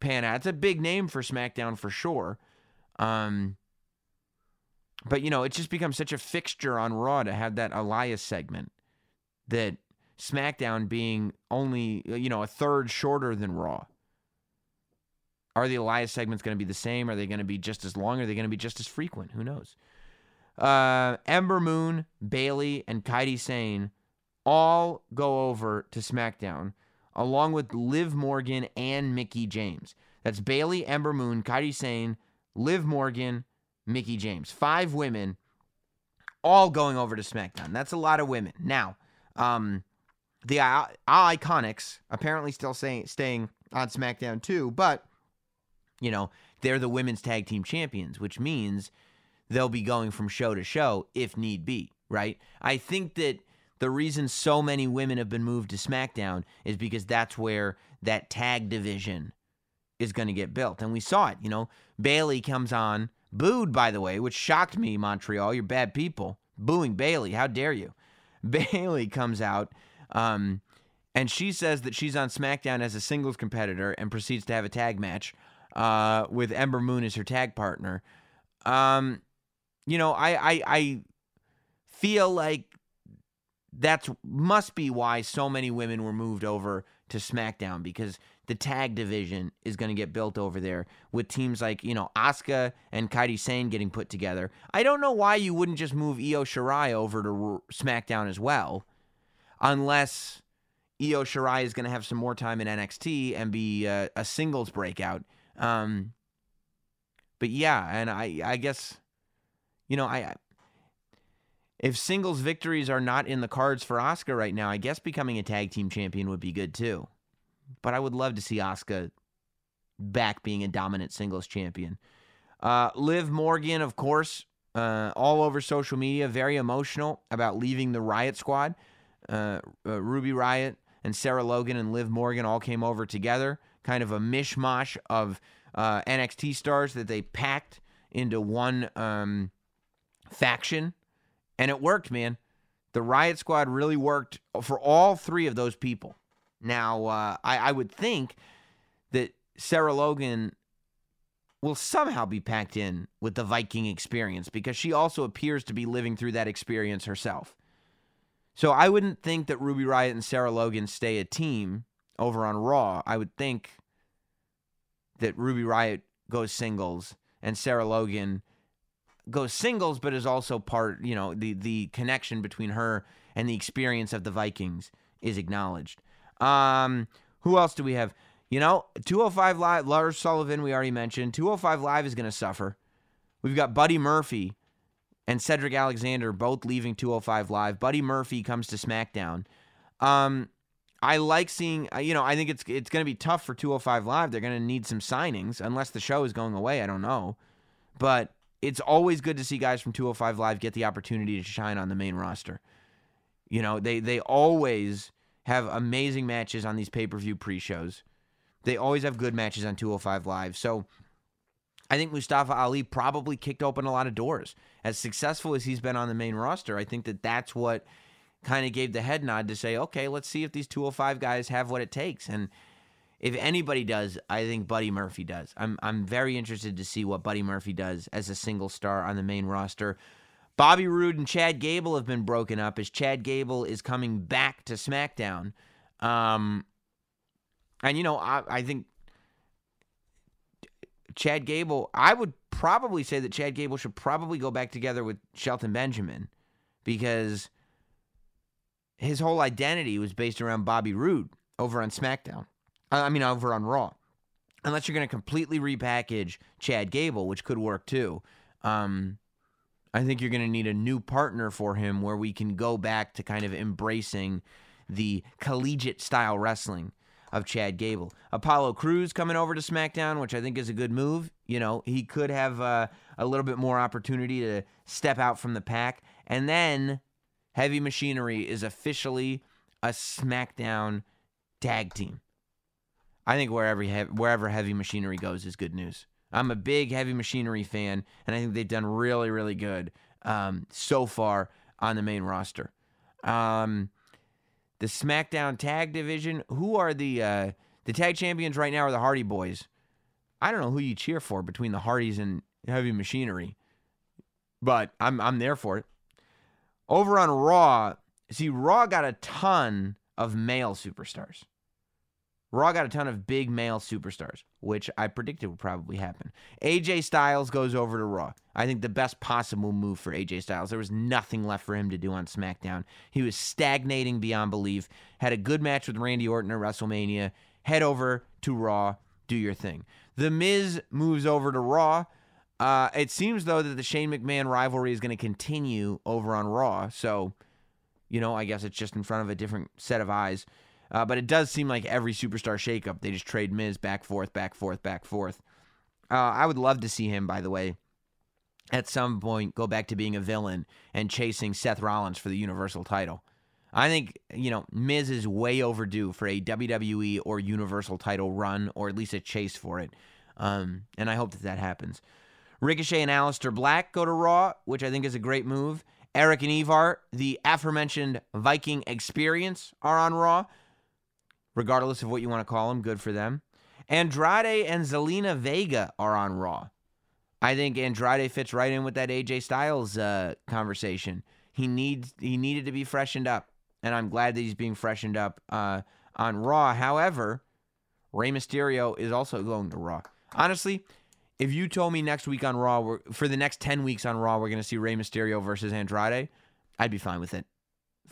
pan out. It's a big name for SmackDown for sure. Um, but you know, it's just become such a fixture on Raw to have that Elias segment that SmackDown being only you know a third shorter than Raw. Are the Elias segments going to be the same? Are they going to be just as long? Are they going to be just as frequent? Who knows? Uh, Ember Moon, Bayley, and Kairi Sane all go over to SmackDown, along with Liv Morgan and Mickie James. That's Bayley, Ember Moon, Kairi Sane, Liv Morgan, Mickie James. Five women all going over to SmackDown. That's a lot of women. Now, um, the I- Iconics apparently still saying, staying on SmackDown too, but, you know, they're the women's tag team champions, which means they'll be going from show to show if need be, right? I think that the reason so many women have been moved to SmackDown is because that's where that tag division is going to get built. And we saw it, you know. Bayley comes on, booed, by the way, which shocked me, Montreal. You're bad people. Booing Bayley. How dare you? Bayley comes out, um, and she says that she's on SmackDown as a singles competitor and proceeds to have a tag match uh, with Ember Moon as her tag partner. Um, you know, I, I, I feel like that's must be why so many women were moved over to SmackDown because the tag division is going to get built over there with teams like, you know, Asuka and Kairi Sane getting put together. I don't know why you wouldn't just move Io Shirai over to SmackDown as well, unless Io Shirai is going to have some more time in NXT and be uh, a singles breakout. Um, but yeah, and I, I guess, you know, I, if singles victories are not in the cards for Asuka right now, I guess becoming a tag team champion would be good too. But I would love to see Asuka back being a dominant singles champion. Uh, Liv Morgan, of course, uh, all over social media, very emotional about leaving the Riott Squad. Uh, uh Ruby Riott and Sarah Logan and Liv Morgan all came over together, kind of a mishmash of uh, NXT stars that they packed into one um, faction and it worked, man. The Riott Squad really worked for all three of those people. Now, uh, I, I would think that Sarah Logan will somehow be packed in with the Viking experience because she also appears to be living through that experience herself. So I wouldn't think that Ruby Riott and Sarah Logan stay a team over on Raw. I would think that Ruby Riott goes singles and Sarah Logan goes singles, but is also part, you know, the the connection between her and the experience of the Vikings is acknowledged. Um, who else do we have? You know, 205 Live, Lars Sullivan, we already mentioned. 205 Live is going to suffer. We've got Buddy Murphy and Cedric Alexander both leaving 205 Live. Buddy Murphy comes to SmackDown. Um, I like seeing. uh, You know, I think it's it's going to be tough for 205 Live. They're going to need some signings unless the show is going away. I don't know, but it's always good to see guys from 205 Live get the opportunity to shine on the main roster. You know, they they always have amazing matches on these pay per view pre shows. They always have good matches on 205 Live. So I think Mustafa Ali probably kicked open a lot of doors. As successful as he's been on the main roster, I think that that's what kind of gave the head nod to say, okay, let's see if these 205 guys have what it takes. And if anybody does, I think Buddy Murphy does. I'm I'm very interested to see what Buddy Murphy does as a single star on the main roster. Bobby Roode and Chad Gable have been broken up as Chad Gable is coming back to SmackDown. Um, and you know, I, I think Chad Gable, I would probably say that Chad Gable should probably go back together with Shelton Benjamin because his whole identity was based around Bobby Roode over on SmackDown. I mean, over on Raw. Unless you're going to completely repackage Chad Gable, which could work too. Um, I think you're going to need a new partner for him where we can go back to kind of embracing the collegiate style wrestling of Chad Gable. Apollo Crews coming over to SmackDown, which I think is a good move. You know, he could have uh, a little bit more opportunity to step out from the pack. And then Heavy Machinery is officially a SmackDown tag team. I think wherever wherever Heavy Machinery goes is good news. I'm a big Heavy Machinery fan, and I think they've done really, really good um, so far on the main roster. Um, the SmackDown Tag Division. Who are the uh, the tag champions right now? Are the Hardy Boys? I don't know who you cheer for between the Hardys and Heavy Machinery, but I'm I'm there for it. Over on Raw, see Raw got a ton of male superstars. Raw got a ton of big male superstars, which I predicted would probably happen. AJ Styles goes over to Raw. I think the best possible move for AJ Styles. There was nothing left for him to do on SmackDown. He was stagnating beyond belief. Had a good match with Randy Orton at WrestleMania. Head over to Raw, do your thing. The Miz moves over to Raw. Uh, it seems though that the Shane McMahon rivalry is going to continue over on Raw. So, you know, I guess it's just in front of a different set of eyes. Uh, but it does seem like every superstar shakeup, they just trade Miz back, forth, back, forth, back, forth. Uh, I would love to see him, by the way, at some point go back to being a villain and chasing Seth Rollins for the Universal title. I think, you know, Miz is way overdue for a WWE or Universal title run, or at least a chase for it. Um, and I hope that that happens. Ricochet and Aleister Black go to Raw, which I think is a great move. Erik and Ivar, the aforementioned Viking experience, are on Raw regardless of what you want to call them, good for them. Andrade and Zelina Vega are on Raw. I think Andrade fits right in with that AJ Styles uh, conversation. He needs he needed to be freshened up, and I'm glad that he's being freshened up uh, on Raw. However, Rey Mysterio is also going to Raw. Honestly, if you told me next week on Raw, for the next ten weeks on Raw, we're going to see Rey Mysterio versus Andrade, I'd be fine with it.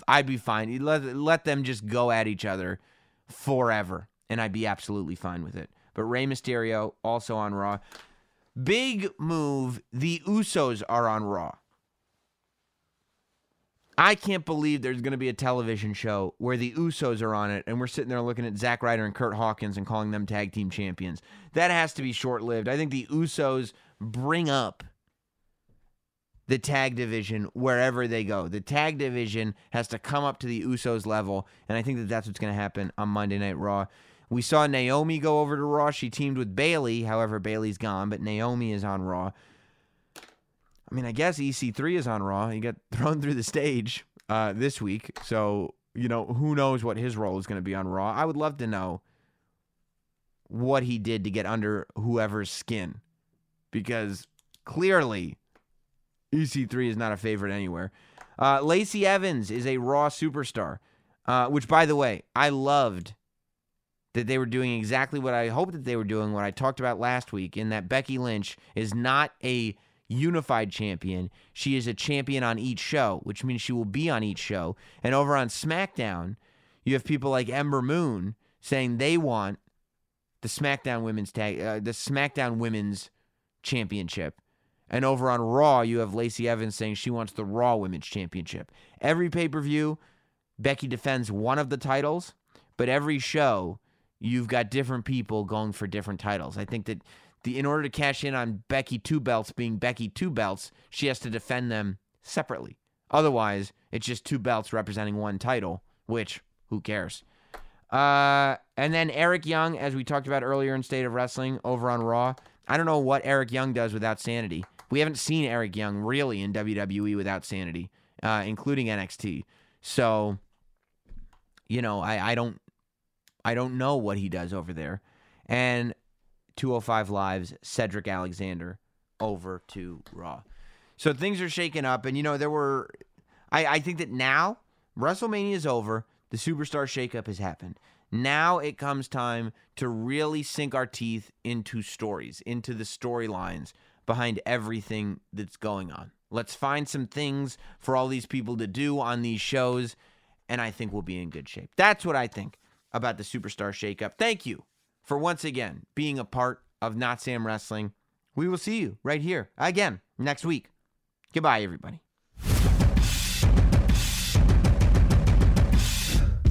I'd be fine. Let let them just go at each other forever, and I'd be absolutely fine with it. But Rey Mysterio also on Raw. Big move. The Usos are on Raw. I can't believe there's going to be a television show where the Usos are on it, and we're sitting there looking at Zack Ryder and Curt Hawkins and calling them tag team champions. That has to be short lived. I think the Usos bring up the tag division wherever they go. The tag division has to come up to the Usos level, and I think that that's what's going to happen on Monday Night Raw. We saw Naomi go over to Raw. She teamed with Bayley. However, Bayley's gone, but Naomi is on Raw. I mean, I guess EC3 is on Raw. He got thrown through the stage uh, this week. So, you know, who knows what his role is going to be on Raw. I would love to know what he did to get under whoever's skin because clearly EC3 is not a favorite anywhere. Uh, Lacey Evans is a Raw superstar, uh, which, by the way, I loved that they were doing exactly what I hoped that they were doing, what I talked about last week, in that Becky Lynch is not a unified champion. She is a champion on each show, which means she will be on each show. And over on SmackDown, you have people like Ember Moon saying they want the SmackDown Women's Tag, uh, the SmackDown Women's Championship. And over on Raw, you have Lacey Evans saying she wants the Raw Women's Championship. Every pay per view, Becky defends one of the titles, but every show you've got different people going for different titles. I think that the in order to cash in on Becky Two Belts being Becky Two Belts, she has to defend them separately. Otherwise, it's just two belts representing one title, which who cares? Uh, and then Eric Young, as we talked about earlier in State of Wrestling over on Raw. I don't know what Eric Young does without sanity. We haven't seen Eric Young really in WWE without sanity, uh, including NXT. So, you know, I, I don't I don't know what he does over there. And 205 Lives, Cedric Alexander over to Raw. So things are shaking up. And, you know, there were, I, I think that now WrestleMania is over. The superstar shakeup has happened. Now it comes time to really sink our teeth into stories, into the storylines behind everything that's going on. Let's find some things for all these people to do on these shows, and I think we'll be in good shape. That's what I think about the superstar shakeup. Thank you for once again being a part of Not Sam Wrestling. We will see you right here again next week. Goodbye, everybody.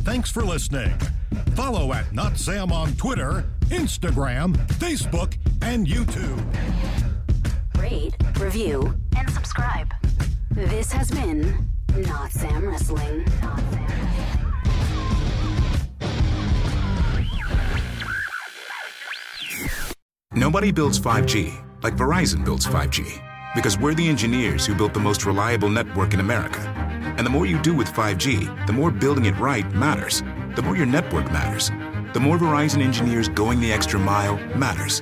Thanks for listening. Follow at Not Sam on Twitter, Instagram, Facebook, and YouTube. Rate, review, and subscribe. This has been Not Sam Wrestling. Not Sam Wrestling. Nobody builds 5G like Verizon builds 5G because we're the engineers who built the most reliable network in America. And the more you do with 5G, the more building it right matters. The more your network matters. The more Verizon engineers going the extra mile matters.